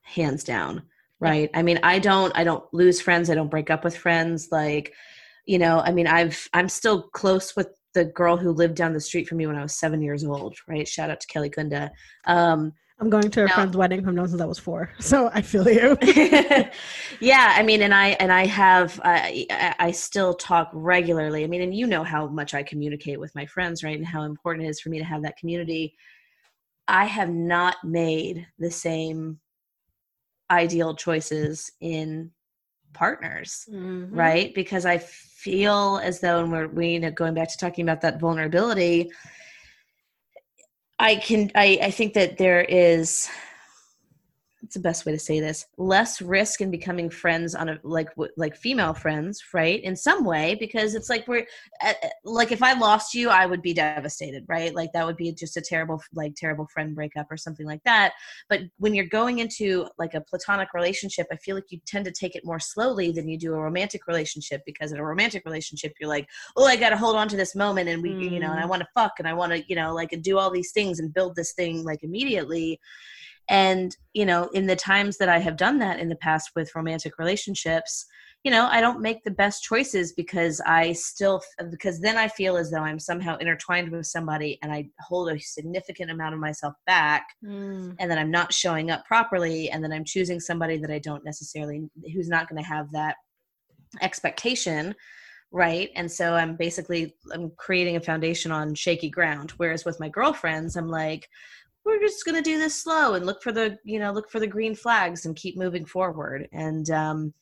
hands down. Right. I mean i don't i don't lose friends. I don't break up with friends. Like you know i mean i've i'm still close with the girl who lived down the street from me when i was seven years old right? Shout out to kelly gunda. Um I'm going to a friend's wedding. From known since I was four, so I feel you. yeah i mean and i and i have I I still talk regularly. I mean and you know how much i communicate with my friends right? And how important it is for me to have that community. I have not made the same ideal choices in partners Mhm. right because i feel as though and we're we you know going back to talking about that vulnerability i can i i think that there is it's the best way to say this less risk in becoming friends on a like w- like female friends right? In some way because it's like we're uh, uh, like if i lost you i would be devastated right? Like that would be just a terrible like terrible friend breakup or something like that. But when you're going into like a platonic relationship i feel like you tend to take it more slowly than you do a romantic relationship because in a romantic relationship you're like oh i gotta hold on to this moment and we you know and i Mm. want to fuck and i want to you know like and do all these things and build this thing like immediately and you know in the times that i have done that in the past with romantic relationships you know i don't make the best choices because i still because then i feel as though i'm somehow intertwined with somebody and i hold a significant amount of myself back Mm. and then i'm not showing up properly and then i'm choosing somebody that i don't necessarily who's not going to have that expectation right and so i'm basically i'm creating a foundation on shaky ground whereas with my girlfriends i'm like we're just going to do this slow and look for the you know look for the green flags and keep moving forward. And um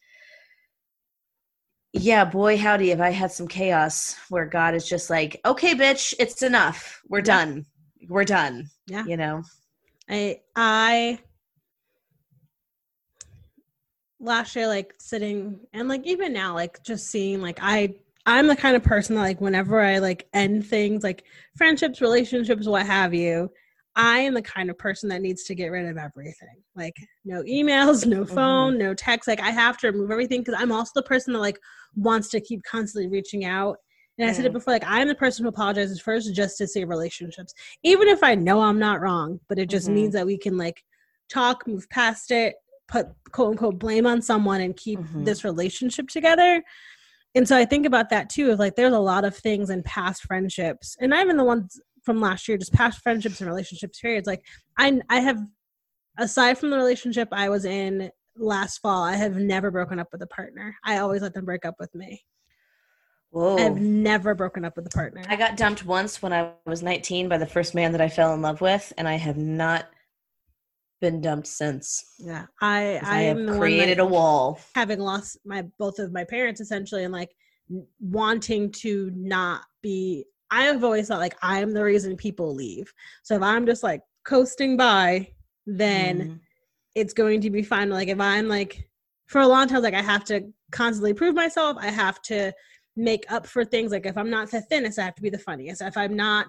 yeah boy howdy have i had some chaos where god is just like okay bitch it's enough. We're done. We're done. Yeah. you know? I I last year like sitting and like even now like just seeing like I I'm the kind of person that like whenever I like end things like friendships, relationships, what have you, I am the kind of person that needs to get rid of everything. Like no emails, no phone, no text. Like I have to remove everything because I'm also the person that like wants to keep constantly reaching out. And I said it before, like I'm the person who apologizes first just to save relationships even if I know I'm not wrong, but it just Mhm. means that we can like talk, move past it, put quote unquote blame on someone and keep Mhm. this relationship together. And so I think about that too, of like there's a lot of things in past friendships, and even the ones from last year, just past friendships and relationships periods. Like I I have aside from the relationship I was in last fall, I have never broken up with a partner. I always let them break up with me. whoa I've never broken up with a partner. I got dumped once when I was 19 by the first man that I fell in love with, and I have not been dumped since. yeah. I I, am the created one a wall. having lost my both of my parents essentially and like wanting to not be I've always thought like I'm the reason people leave. So if I'm just like coasting by, then Mhm. it's going to be fine. Like if I'm like for a long time, like I have to constantly prove myself. I have to make up for things. Like if I'm not the thinnest, I have to be the funniest. If I'm not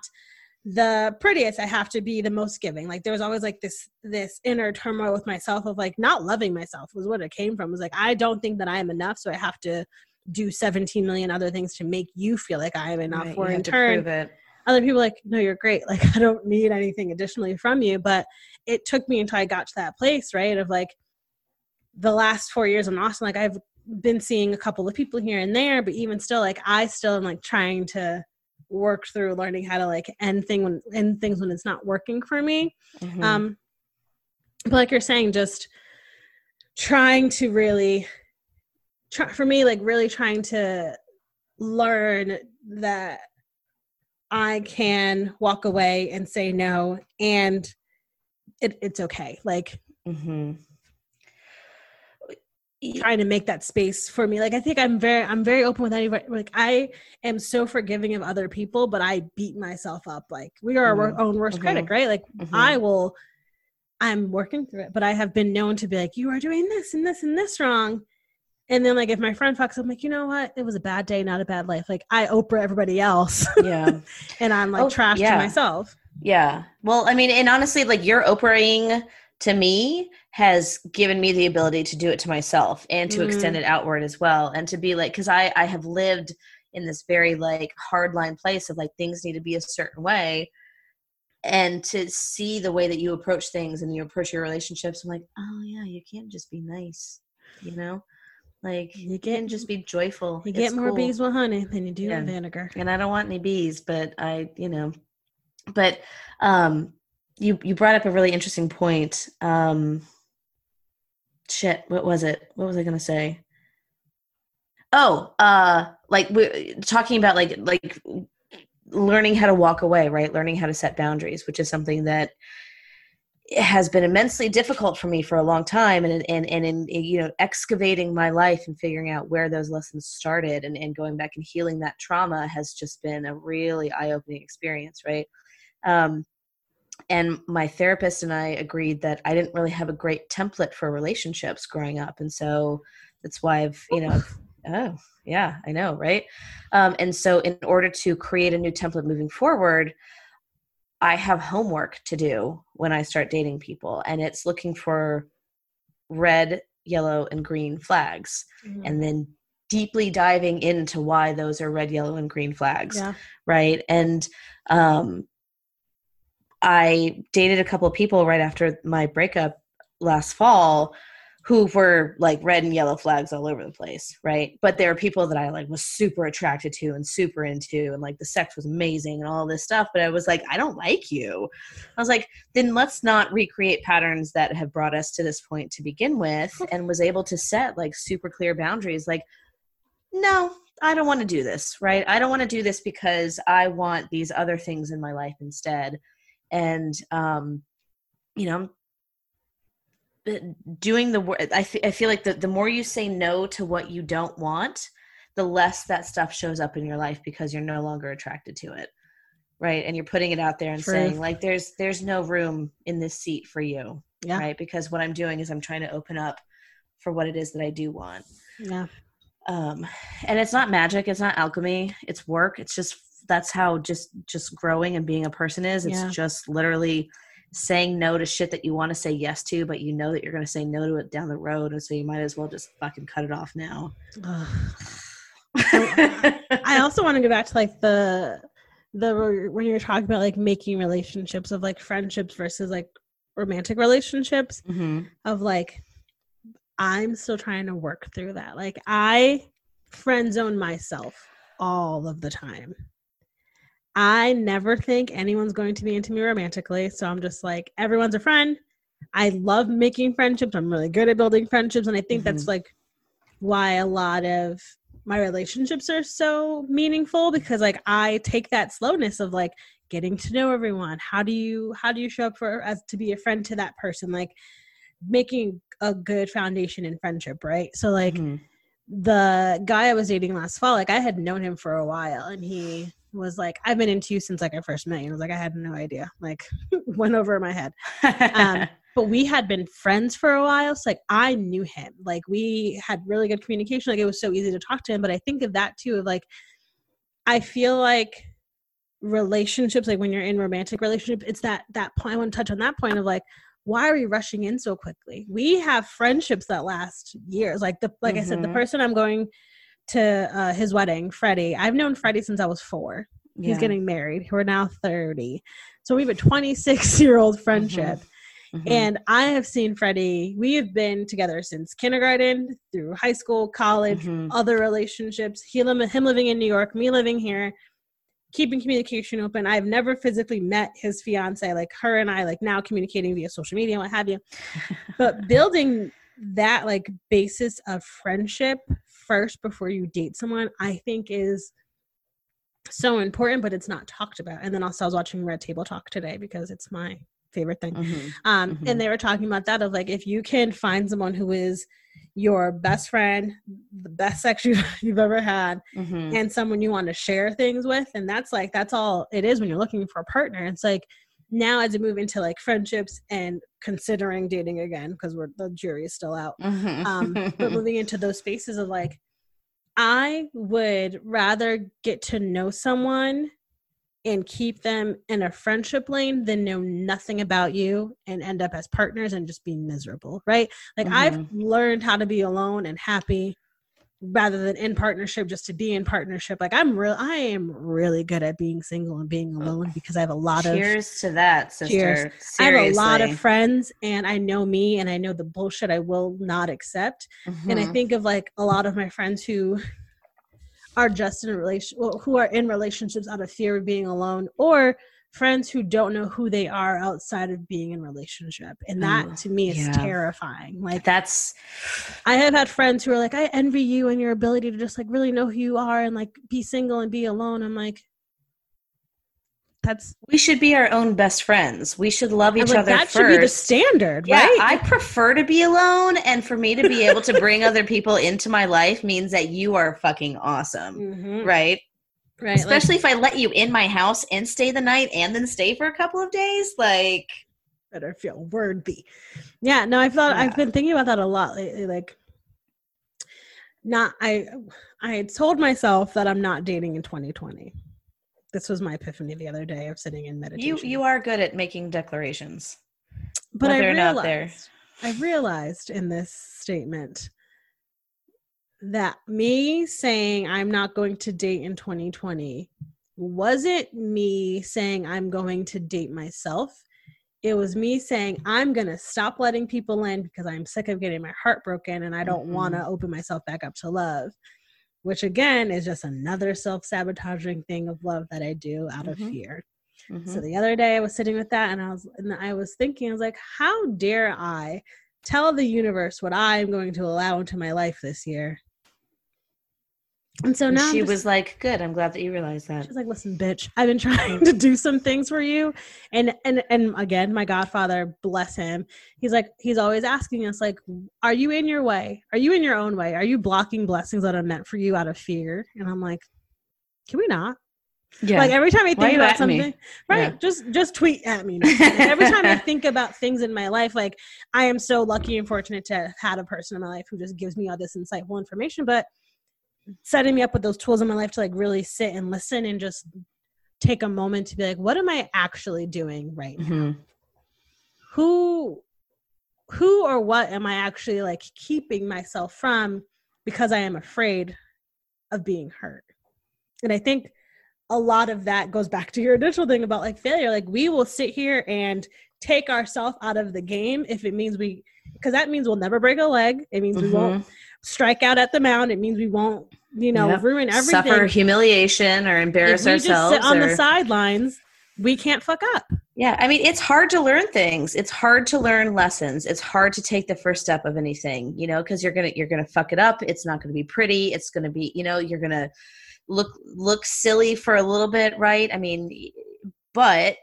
the prettiest, I have to be the most giving. Like there was always like this this inner turmoil with myself of like not loving myself was what it came from. It was like I don't think that I am enough, so I have to do 17 million other things to make you feel like I am enough. Right, or in turn, it. other people like no you're great like i don't need anything additionally from you but it took me until i got to that place right of like the last four years in austin like i've been seeing a couple of people here and there but even still like i still am like trying to work through learning how to like end thing when end things when it's not working for me Mhm. um but like you're saying just trying to really try for me like really trying to learn that i can walk away and say no and it, it's okay like Mhm. trying to make that space for me like i think i'm very i'm very open with anybody like i am so forgiving of other people but i beat myself up like we are our own worst Mhm. critic right like Mhm. I will I'm working through it, but I have been known to be like, you are doing this and this and this wrong. And then like if my friend fucks, I'm like, you know what? It was a bad day, not a bad life. Like I Oprah everybody else yeah. and I'm like Oh, trash yeah. to myself. Yeah. Well, I mean, and honestly, like your Oprahing to me has given me the ability to do it to myself and to Mm. extend it outward as well. And to be like, because I, I have lived in this very like hardline place of like things need to be a certain way. and to see the way that you approach things and you approach your relationships i'm like oh yeah you can't just be nice you know like You get- can just be joyful You It's get more cool. bees with honey than you do Yeah. with vinegar. and i don't want any bees but i you know but um you you brought up a really interesting point um shit what was it what was i gonna say oh uh like we're talking about like like learning how to walk away right learning how to set boundaries which is something that has been immensely difficult for me for a long time and and and in you know excavating my life and figuring out where those lessons started and, and going back and healing that trauma has just been a really eye-opening experience right? Um, and my therapist and i agreed that i didn't really have a great template for relationships growing up and so that's why i've you know oh yeah i know right? Um, and so in order to create a new template moving forward I have homework to do when I start dating people, and it's looking for red, yellow, and green flags, Mm-hmm. and then deeply diving into why those are red, yellow, and green flags, yeah. right? And um, I dated a couple of people right after my breakup last fall who were like red and yellow flags all over the place, right? But there are people that I like was super attracted to and super into, and like the sex was amazing and all this stuff. But I was like, I don't like you. I was like, then let's not recreate patterns that have brought us to this point to begin with, and was able to set like super clear boundaries. Like, no, I don't want to do this, right? I don't want to do this because I want these other things in my life instead. And, um, you know, doing the work, I, I feel like the, the more you say no to what you don't want, the less that stuff shows up in your life because you're no longer attracted to it. Right. And you're putting it out there and True. saying, like, there's there's no room in this seat for you. Yeah. Right. Because what I'm doing is I'm trying to open up for what it is that I do want Yeah. um and it's not magic it's not alchemy it's work it's just that's how just just growing and being a person is it's Yeah. just literally saying no to shit that you want to say yes to but you know that you're going to say no to it down the road and so you might as well just fucking cut it off now. I also want to go back to like the the when you were talking about like making relationships of like friendships versus like romantic relationships Mhm. of like I'm still trying to work through that. Like I friend zone myself all of the time. I never think anyone's going to be into me romantically, so I'm just like everyone's a friend. I love making friendships. I'm really good at building friendships and I think that's like why a lot of my relationships are so meaningful because like I take that slowness of like getting to know everyone. How do you how do you show up for as to be a friend to that person? Like making a good foundation in friendship, right? So like Mhm. the guy I was dating last fall, like I had known him for a while and he was like, I've been into you since like I first met you. And I was like, I had no idea. Like went over my head. Um, but we had been friends for a while. So like I knew him. Like we had really good communication. Like it was so easy to talk to him. But I think of that too of like I feel like relationships, like when you're in romantic relationships, it's that that point I want to touch on that point of like why are we rushing in so quickly? We have friendships that last years. Like the like I said, the Mhm. person I'm going to uh, his wedding, Freddie. I've known Freddie since I was four. He's getting married. We're now 30. So we have a 26 year old friendship. Mhm. And I have seen Freddie, we have been together since kindergarten, through high school, college, Mhm. other relationships. He, him living in New York, me living here, keeping communication open. I've never physically met his fiance, like her and I, like now communicating via social media and what have you. But building that like basis of friendship first before you date someone, I think is so important, but it's not talked about. And then also I was watching Red Table Talk today because it's my favorite thing. Mhm. Um, Mhm. and they were talking about that of like if you can find someone who is your best friend, the best sex you, you've ever had, Mhm. and someone you want to share things with, and that's like that's all it is when you're looking for a partner. It's like now as we move into like friendships and considering dating again because we're the jury is still out. Mhm. Um, but moving into those spaces of like, I would rather get to know someone and keep them in a friendship lane than know nothing about you and end up as partners and just be miserable, right? Like I've Mhm. learned how to be alone and happy rather than in partnership just to be in partnership. Like I'm real I am really good at being single and being alone because I have a lot of Cheers to that, sister. Cheers. I have a lot of friends and I know me and I know the bullshit I will not accept. And I Mhm. think of like a lot of my friends who are just in a relation well, who are in relationships out of fear of being alone or friends who don't know who they are outside of being in relationship. And that Ooh, to me is yeah. terrifying. Like that's I have had friends who are like, I envy you and your ability to just like really know who you are and like be single and be alone. I'm like, that's we should be our own best friends. We should love each like, other that first. should be the standard, yeah, right? I prefer to be alone, and for me to be able to bring other people into my life means that you are fucking awesome, Mhm. right? Right. like- Especially if I let you in my house and stay the night and then stay for a couple of days. Like, better feel worthy. Yeah, no, I thought Yeah. I've been thinking about that a lot lately. Like, not I, I had told myself that I'm not dating in 2020. This was my epiphany the other day of sitting in meditation. you you are good at making declarations. but I realized, not they're- I realized in this statement that me saying I'm not going to date in 2020 wasn't me saying I'm going to date myself. It was me saying I'm going to stop letting people in because I'm sick of getting my heart broken and I don't want to open myself back up to love, which again is just another self sabotaging thing of love that I do out of Mhm. fear. Mhm. So the other day I was sitting with that and I was and I was thinking, I was like, how dare I tell the universe what I'm going to allow into my life this year? And so now I'm she just- was like, "Good. I'm glad that you realized that." She's like, listen, bitch, I've been trying to do some things for you. And and and again, my godfather, bless him, he's like, he's always asking us, like, are you in your way? Are you in your own way? Are you blocking blessings that are meant for you out of fear? And I'm like, can we not? Yeah. Like every time I think about at me? something, right? Yeah. Just just tweet at me. Every time I think about things in my life, like I am so lucky and fortunate to have had a person in my life who just gives me all this insightful information. But setting me up with those tools in my life to like really sit and listen and just take a moment to be like, what am I actually doing right now? Mhm. Who who or what am I actually like keeping myself from because I am afraid of being hurt? And I think a lot of that goes back to your initial thing about like failure. Like we will sit here and take ourselves out of the game if it means we because that means we'll never break a leg. It means we won't Mhm. Strike out at the mound. It means we won't, you know, Yep. ruin everything. Suffer humiliation or embarrass we just ourselves. sit on or- the sidelines, we can't fuck up. Yeah, I mean, it's hard to learn things. It's hard to learn lessons. It's hard to take the first step of anything, you know, because you're gonna you're gonna fuck it up. It's not gonna be pretty. It's gonna be, you know, you're gonna look look silly for a little bit, right? I mean, but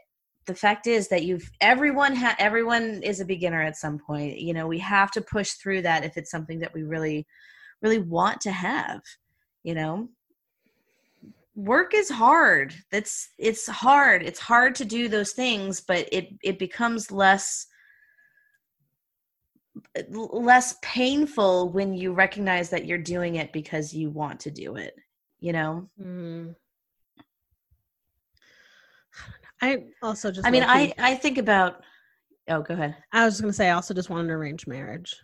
the fact is that you've everyone ha- everyone is a beginner at some point. You know, we have to push through that if it's something that we really really want to have. You know, work is hard that's it's hard it's hard to do those things but it it becomes less less painful when you recognize that you're doing it because you want to do it you know mm-hmm. I also just i mean i i think about oh go ahead I was just gonna say I also just want an arranged marriage.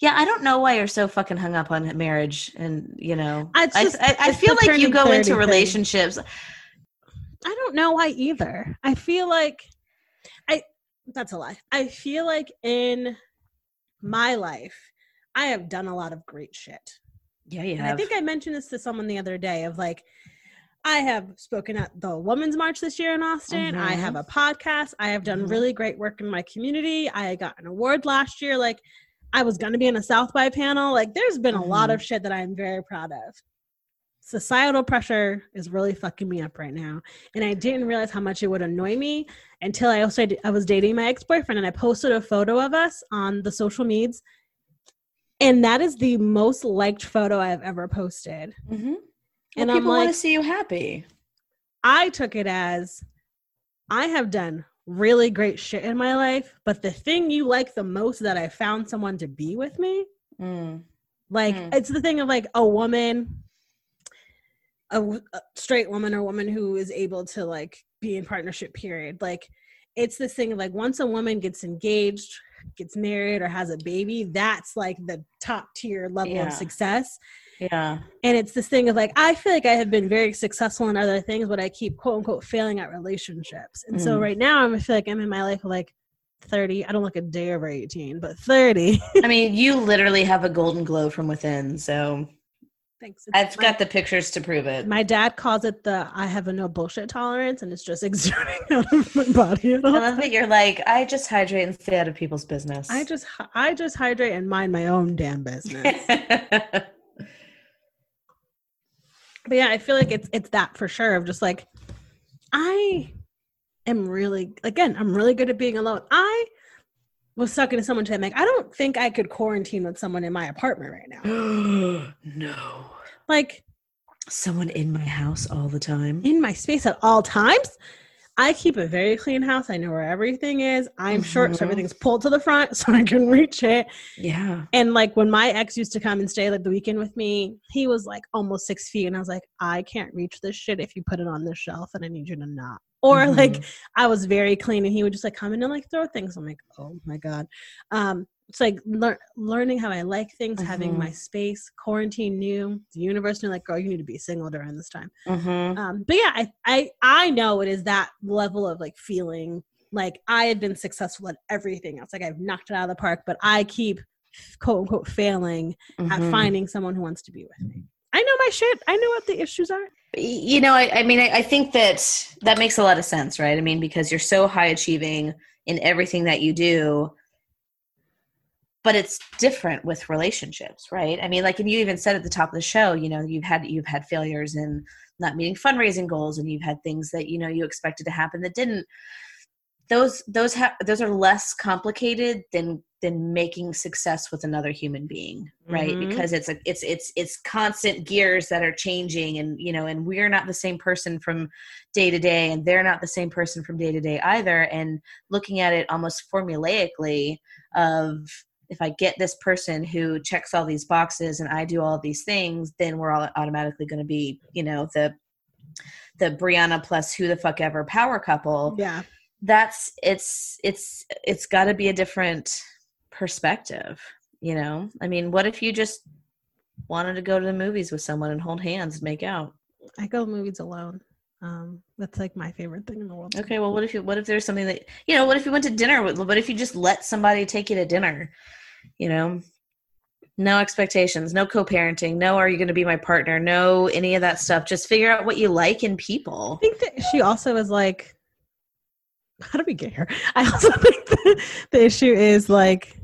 yeah i don't know why you're so fucking hung up on marriage and you know i just- i, I it's feel like you go 30 into thing. relationships I don't know why either. I feel like I that's a lie. I feel like in my life, I have done a lot of great shit. yeah yeah. And I think I mentioned this to someone the other day of like, I have spoken at the Women's March this year in Austin. I Mhm. have a podcast. I have done Mhm. really great work in my community. I got an award last year. Like, I was going to be in a South by panel. Like, there's been a lot Mhm. of shit that I'm very proud of. Societal pressure is really fucking me up right now. And I didn't realize how much it would annoy me until I also I was dating my ex boyfriend and I posted a photo of us on the social medias. And that is the most liked photo I've ever posted. And well, people want to see you happy I took it as I have done really great shit in my life, but the thing you like the most that I found someone to be with me, mm. like Hmm. it's the thing of like a woman, a straight woman or woman who is able to like be in partnership. Period. Like it's this thing of like once a woman gets engaged, gets married or has a baby, that's like the top tier level Yeah. of success. Yeah. And it's this thing of like, I feel like I have been very successful in other things, but I keep quote unquote failing at relationships. And so Mm. right now, I'm- I feel like I'm in my life of like 30. I don't look a day over 18, but 30. I mean, you literally have a golden glow from within. So Thanks. It's I've my- got the pictures to prove it. My dad calls it the I have a no bullshit tolerance, and it's just exuding out of my body. At I love that you're like, I just hydrate and stay out of people's business. I just I just hydrate and mind my own damn business. but yeah, I feel like it's it's that for sure of just like I am really again, I'm really good at being alone. I was talking to someone today. I'm like, I don't think I could quarantine with someone in my apartment right now. no. Like Someone in my house all the time. in my space at all times. I keep a very clean house. I know where everything is. I'm short, so everything's pulled to the front so I can reach it. Yeah. And like when my ex used to come and stay like the weekend with me, he was like almost six feet, and I was like, I can't reach this shit if you put it on this shelf, and I need you to not. Or Mhm. like I was very clean, and he would just like come in and like throw things. I'm like, oh my god. Um, it's like lear- learning how I like things, having Mhm. my space. Quarantine knew the universe knew like, girl, you need to be single during this time. Mhm. Um, but yeah, I, I I know it is that level of like feeling like I had been successful at everything else. Like I've knocked it out of the park, but I keep quote unquote failing at Mhm. finding someone who wants to be with me. I know my shit. I know what the issues are. You know I, I mean I, I think that that makes a lot of sense right i mean because you're so high achieving in everything that you do but it's different with relationships right? I mean like and you even said at the top of the show you know you've had you've had failures in not meeting fundraising goals and you've had things that you know you expected to happen that didn't. Those those ha- those are less complicated than than making success with another human being right? Mhm. because it's a it's it's it's constant gears that are changing and you know and we're not the same person from day to day and they're not the same person from day to day either. And looking at it almost formulaically of if i get this person who checks all these boxes and i do all these things then we're all automatically going to be you know the the brianna plus who the fuck ever power couple Yeah. that's it's it's it's got to be a different perspective you know i mean what if you just wanted to go to the movies with someone and hold hands and make out I go to movies alone. Um, that's like my favorite thing in the world. okay well what if you what if there's something that you know what if you went to dinner with what if you just let somebody take you to dinner you know no expectations no co-parenting no are you going to be my partner no any of that stuff just figure out what you like in people. I think that she also is like, how do we get here? I also think the, the issue is like,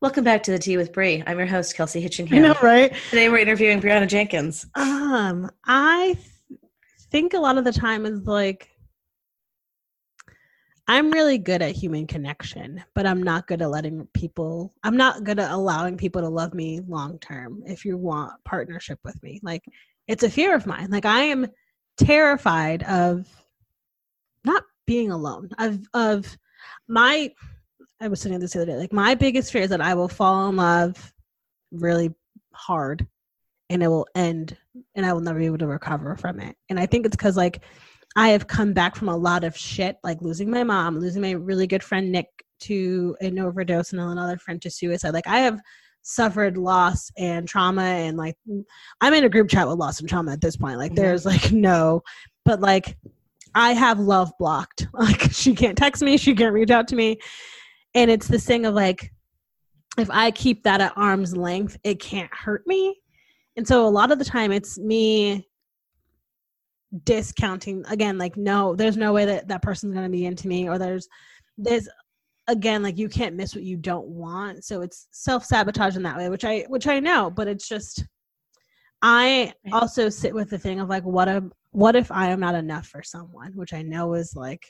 welcome back to the tea with Bree i'm your host kelsey hitchingham you know, right? today we're interviewing brianna jenkins Um, I th- think a lot of the time is like I'm really good at human connection, but I'm not good at letting people I'm not good at allowing people to love me long term if you want partnership with me. Like it's a fear of mine. Like I am terrified of not being alone. Of of my I was saying this the other day. Like my biggest fear is that I will fall in love really hard and it will end and I will never be able to recover from it. And I think it's because like I have come back from a lot of shit, like losing my mom, losing my really good friend Nick to an overdose, and another friend to suicide. Like I have suffered loss and trauma, and like I'm in a group chat with loss and trauma at this point. Like Mhm. there's like no, but like I have love blocked. Like she can't text me, she can't reach out to me, and it's this thing of like if I keep that at arm's length, it can't hurt me. And so a lot of the time it's me discounting again like no there's no way that that person's going to be into me or there's there's again like you can't miss what you don't want. So it's self-sabotage in that way which i which i know but it's just i also sit with the thing of like what a what if i am not enough for someone which i know is like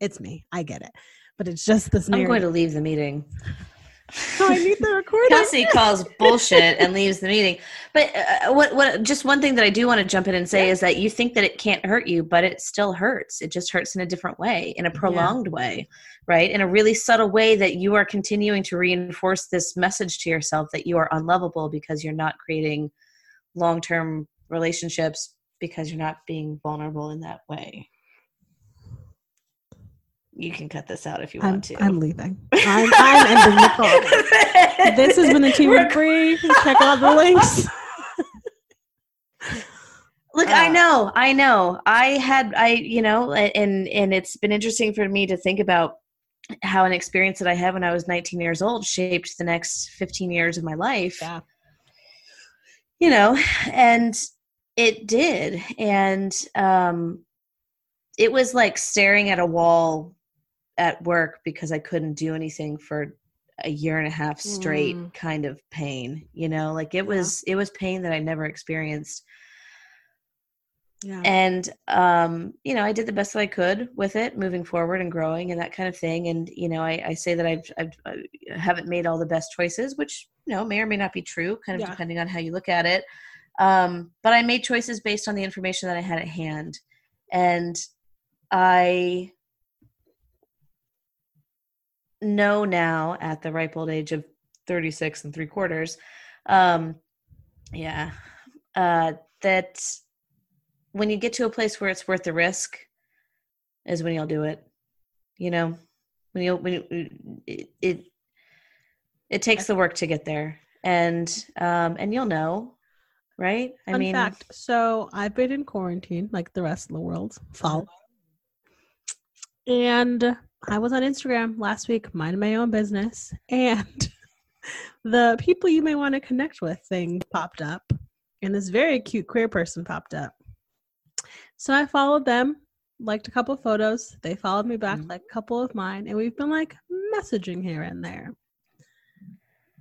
it's me. I get it. But it's just this i'm going to leave the meeting no i need the recording Kelsey calls bullshit and leaves the meeting. But uh, what what just one thing that I do want to jump in and say is that you think that it can't hurt you, but it still hurts. It just hurts in a different way, in a prolonged way, right? In a really subtle way that you are continuing to reinforce this message to yourself that you are unlovable because you're not creating long-term relationships because you're not being vulnerable in that way. You can cut this out if you I'm, want to. I'm leaving. I'm, I'm ending the call. This has been the team We're- of free. Check out the links. Look, I Uh, know, I know. I had, I, you know, and and it's been interesting for me to think about how an experience that I had when I was 19 years old shaped the next 15 years of my life. Yeah. You know, and it did, and um, it was like staring at a wall at work because I couldn't do anything for a year and a half straight Mm. kind of pain you know like it Yeah. was it was pain that i never experienced Yeah. and um you know i did the best that i could with it moving forward and growing and that kind of thing and you know i, I say that I've, I've i haven't made all the best choices which you know may or may not be true kind of Yeah. depending on how you look at it um but i made choices based on the information that i had at hand and i know now at the ripe old age of 36 and three quarters um yeah uh that when you get to a place where it's worth the risk is when you'll do it you know when you when you, it, it it takes the work to get there and um and you'll know right i Fun mean fact. So I've been in quarantine like the rest of the world. Follow. And I was on Instagram last week, minding my own business, and the people you may want to connect with thing popped up, and this very cute queer person popped up. So I followed them, liked a couple photos. They followed me back, Mhm. like a couple of mine, and we've been like messaging here and there.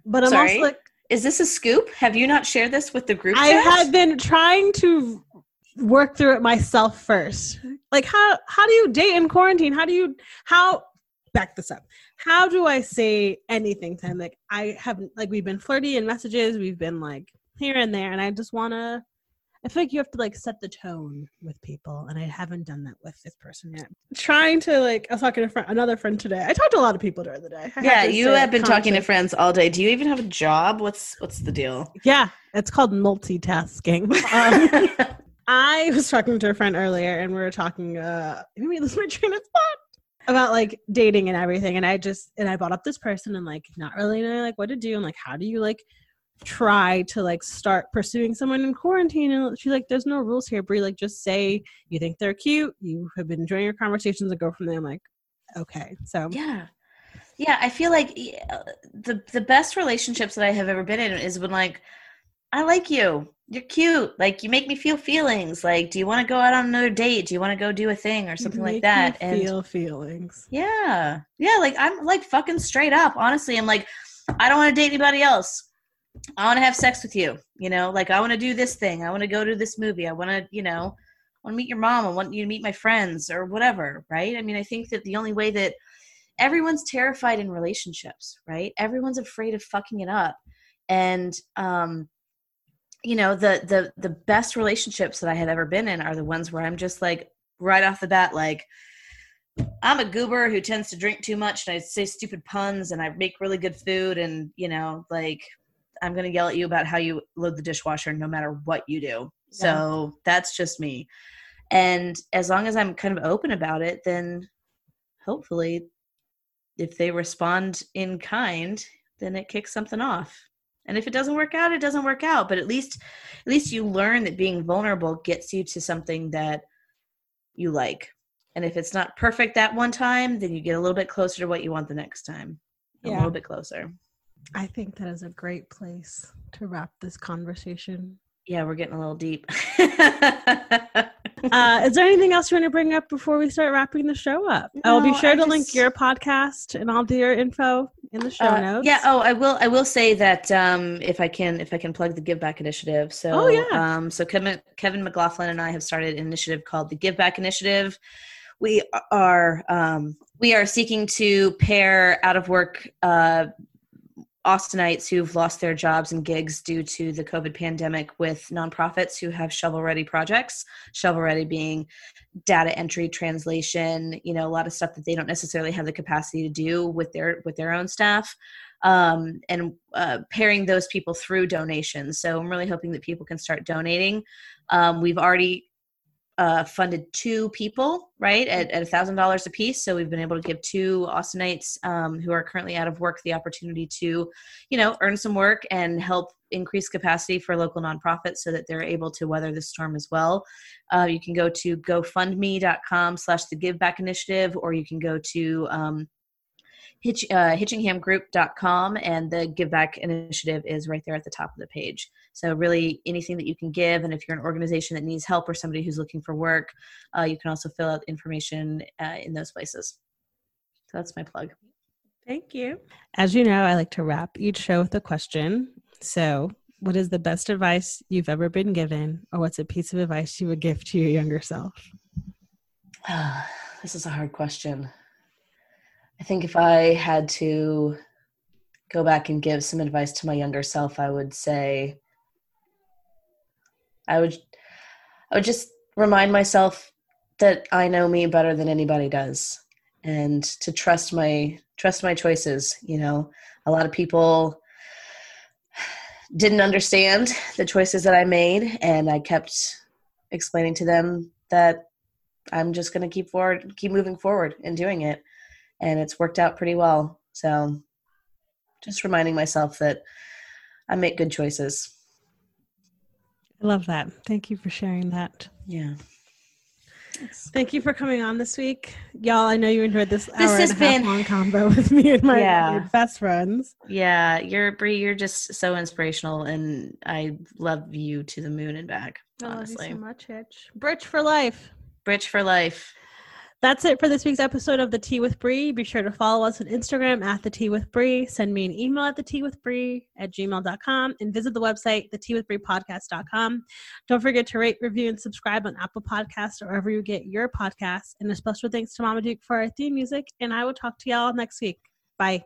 But I'm Sorry? also like, is this a scoop have you not shared this with the group I chat? had been trying to work through it myself first. Like how how do you date in quarantine? How do you how back this up? How do I say anything to him? Like I haven't like we've been flirty in messages, we've been like here and there, and I just wanna I feel like you have to like set the tone with people, and I haven't done that with this person yet. Trying to like, I was talking to friend, another friend today. I talked to a lot of people during the day. I yeah to you have been talking to friends all day do you even have a job what's what's the deal Yeah, it's called multitasking. Um, I was talking to a friend earlier, and we were talking. Uh, maybe lose my train of thought about like dating and everything. And I just and I brought up this person and like not really knowing like what to do and like how do you like try to like start pursuing someone in quarantine and she's like there's no rules here Bree like just say you think they're cute you have been enjoying your conversations and go from there i'm like okay so yeah yeah i feel like uh, the the best relationships that i have ever been in is when like i like you. You're cute. Like you make me feel feelings. Like do you want to go out on another date? Do you want to go do a thing or something make like that? And feel feelings. Yeah. Yeah like i'm like fucking straight up honestly. I'm like i don't want to date anybody else. I want to have sex with you you know? Like i want to do this thing. I want to go to this movie. I want to you know I want to meet your mom. I want you to meet my friends or whatever right? I mean i think that the only way that everyone's terrified in relationships right? Everyone's afraid of fucking it up. And um you know the the the best relationships that i have ever been in are the ones where i'm just like right off the bat like i'm a goober who tends to drink too much and i say stupid puns and i make really good food and you know like i'm gonna yell at you about how you load the dishwasher no matter what you do. So that's just me. And as long as i'm kind of open about it then hopefully if they respond in kind then it kicks something off and if it doesn't work out it doesn't work out. But at least at least you learn that being vulnerable gets you to something that you like. And if it's not perfect that one time then you get a little bit closer to what you want the next time. A little bit closer. I think that is a great place to wrap this conversation. Yeah we're getting a little deep uh, is there anything else you want to bring up before we start wrapping the show up? I will be sure I to link your podcast and all the your info in the show Uh, notes. Yeah. Oh, I will. I will say that um, if I can, if I can plug the Give Back Initiative. So, Oh, yeah. Um, so Kevin, Kevin McLaughlin and I have started an initiative called the Give Back Initiative. We are um, we are seeking to pair out of work uh, Austinites who've lost their jobs and gigs due to the COVID pandemic with nonprofits who have shovel ready projects. Shovel ready being data entry, translation, you know, a lot of stuff that they don't necessarily have the capacity to do with their with their own staff. Um, and uh, pairing those people through donations. So I'm really hoping that people can start donating. Um, we've already uh, funded two people, right, at, a $1,000 a piece. So we've been able to give two Austinites um, who are currently out of work the opportunity to, you know, earn some work and help increase capacity for local nonprofits so that they're able to weather the storm as well. Uh, you can go to gofundme.com slash the give back initiative, or you can go to um, hitch, uh, hitchinghamgroup.com and the give back initiative is right there at the top of the page. So really anything that you can give and if you're an organization that needs help or somebody who's looking for work uh, you can also fill out information uh, in those places. So that's my plug. Thank you. As you know i like to wrap each show with a question. So what is the best advice you've ever been given or what's a piece of advice you would give to your younger self? This is a hard question I think if I had to go back and give some advice to my younger self, I would say I would I would just remind myself that I know me better than anybody does and to trust my trust my choices, you know. A lot of people didn't understand the choices that I made and I kept explaining to them that I'm just going to keep forward keep moving forward and doing it and it's worked out pretty well. So just reminding myself that I make good choices. I love that. Thank you for sharing that. Yeah. Thank you for coming on this week, y'all. I know you enjoyed this. This has been a long combo with me and my, yeah. best friends. Yeah, you're Bree. You're just so inspirational, and I love you to the moon and back. Honestly, I love you so much, Hitch. Britch for life. Britch for life. That's it for this week's episode of The Tea with Bree. Be sure to follow us on Instagram at The Tea with Bree. Send me an email at The Tea with Bree at gmail.com and visit the website, The Tea with Bree podcast.com. Don't forget to rate, review, and subscribe on Apple Podcasts or wherever you get your podcasts. And a special thanks to Mama Duke for our theme music. And I will talk to y'all next week. Bye.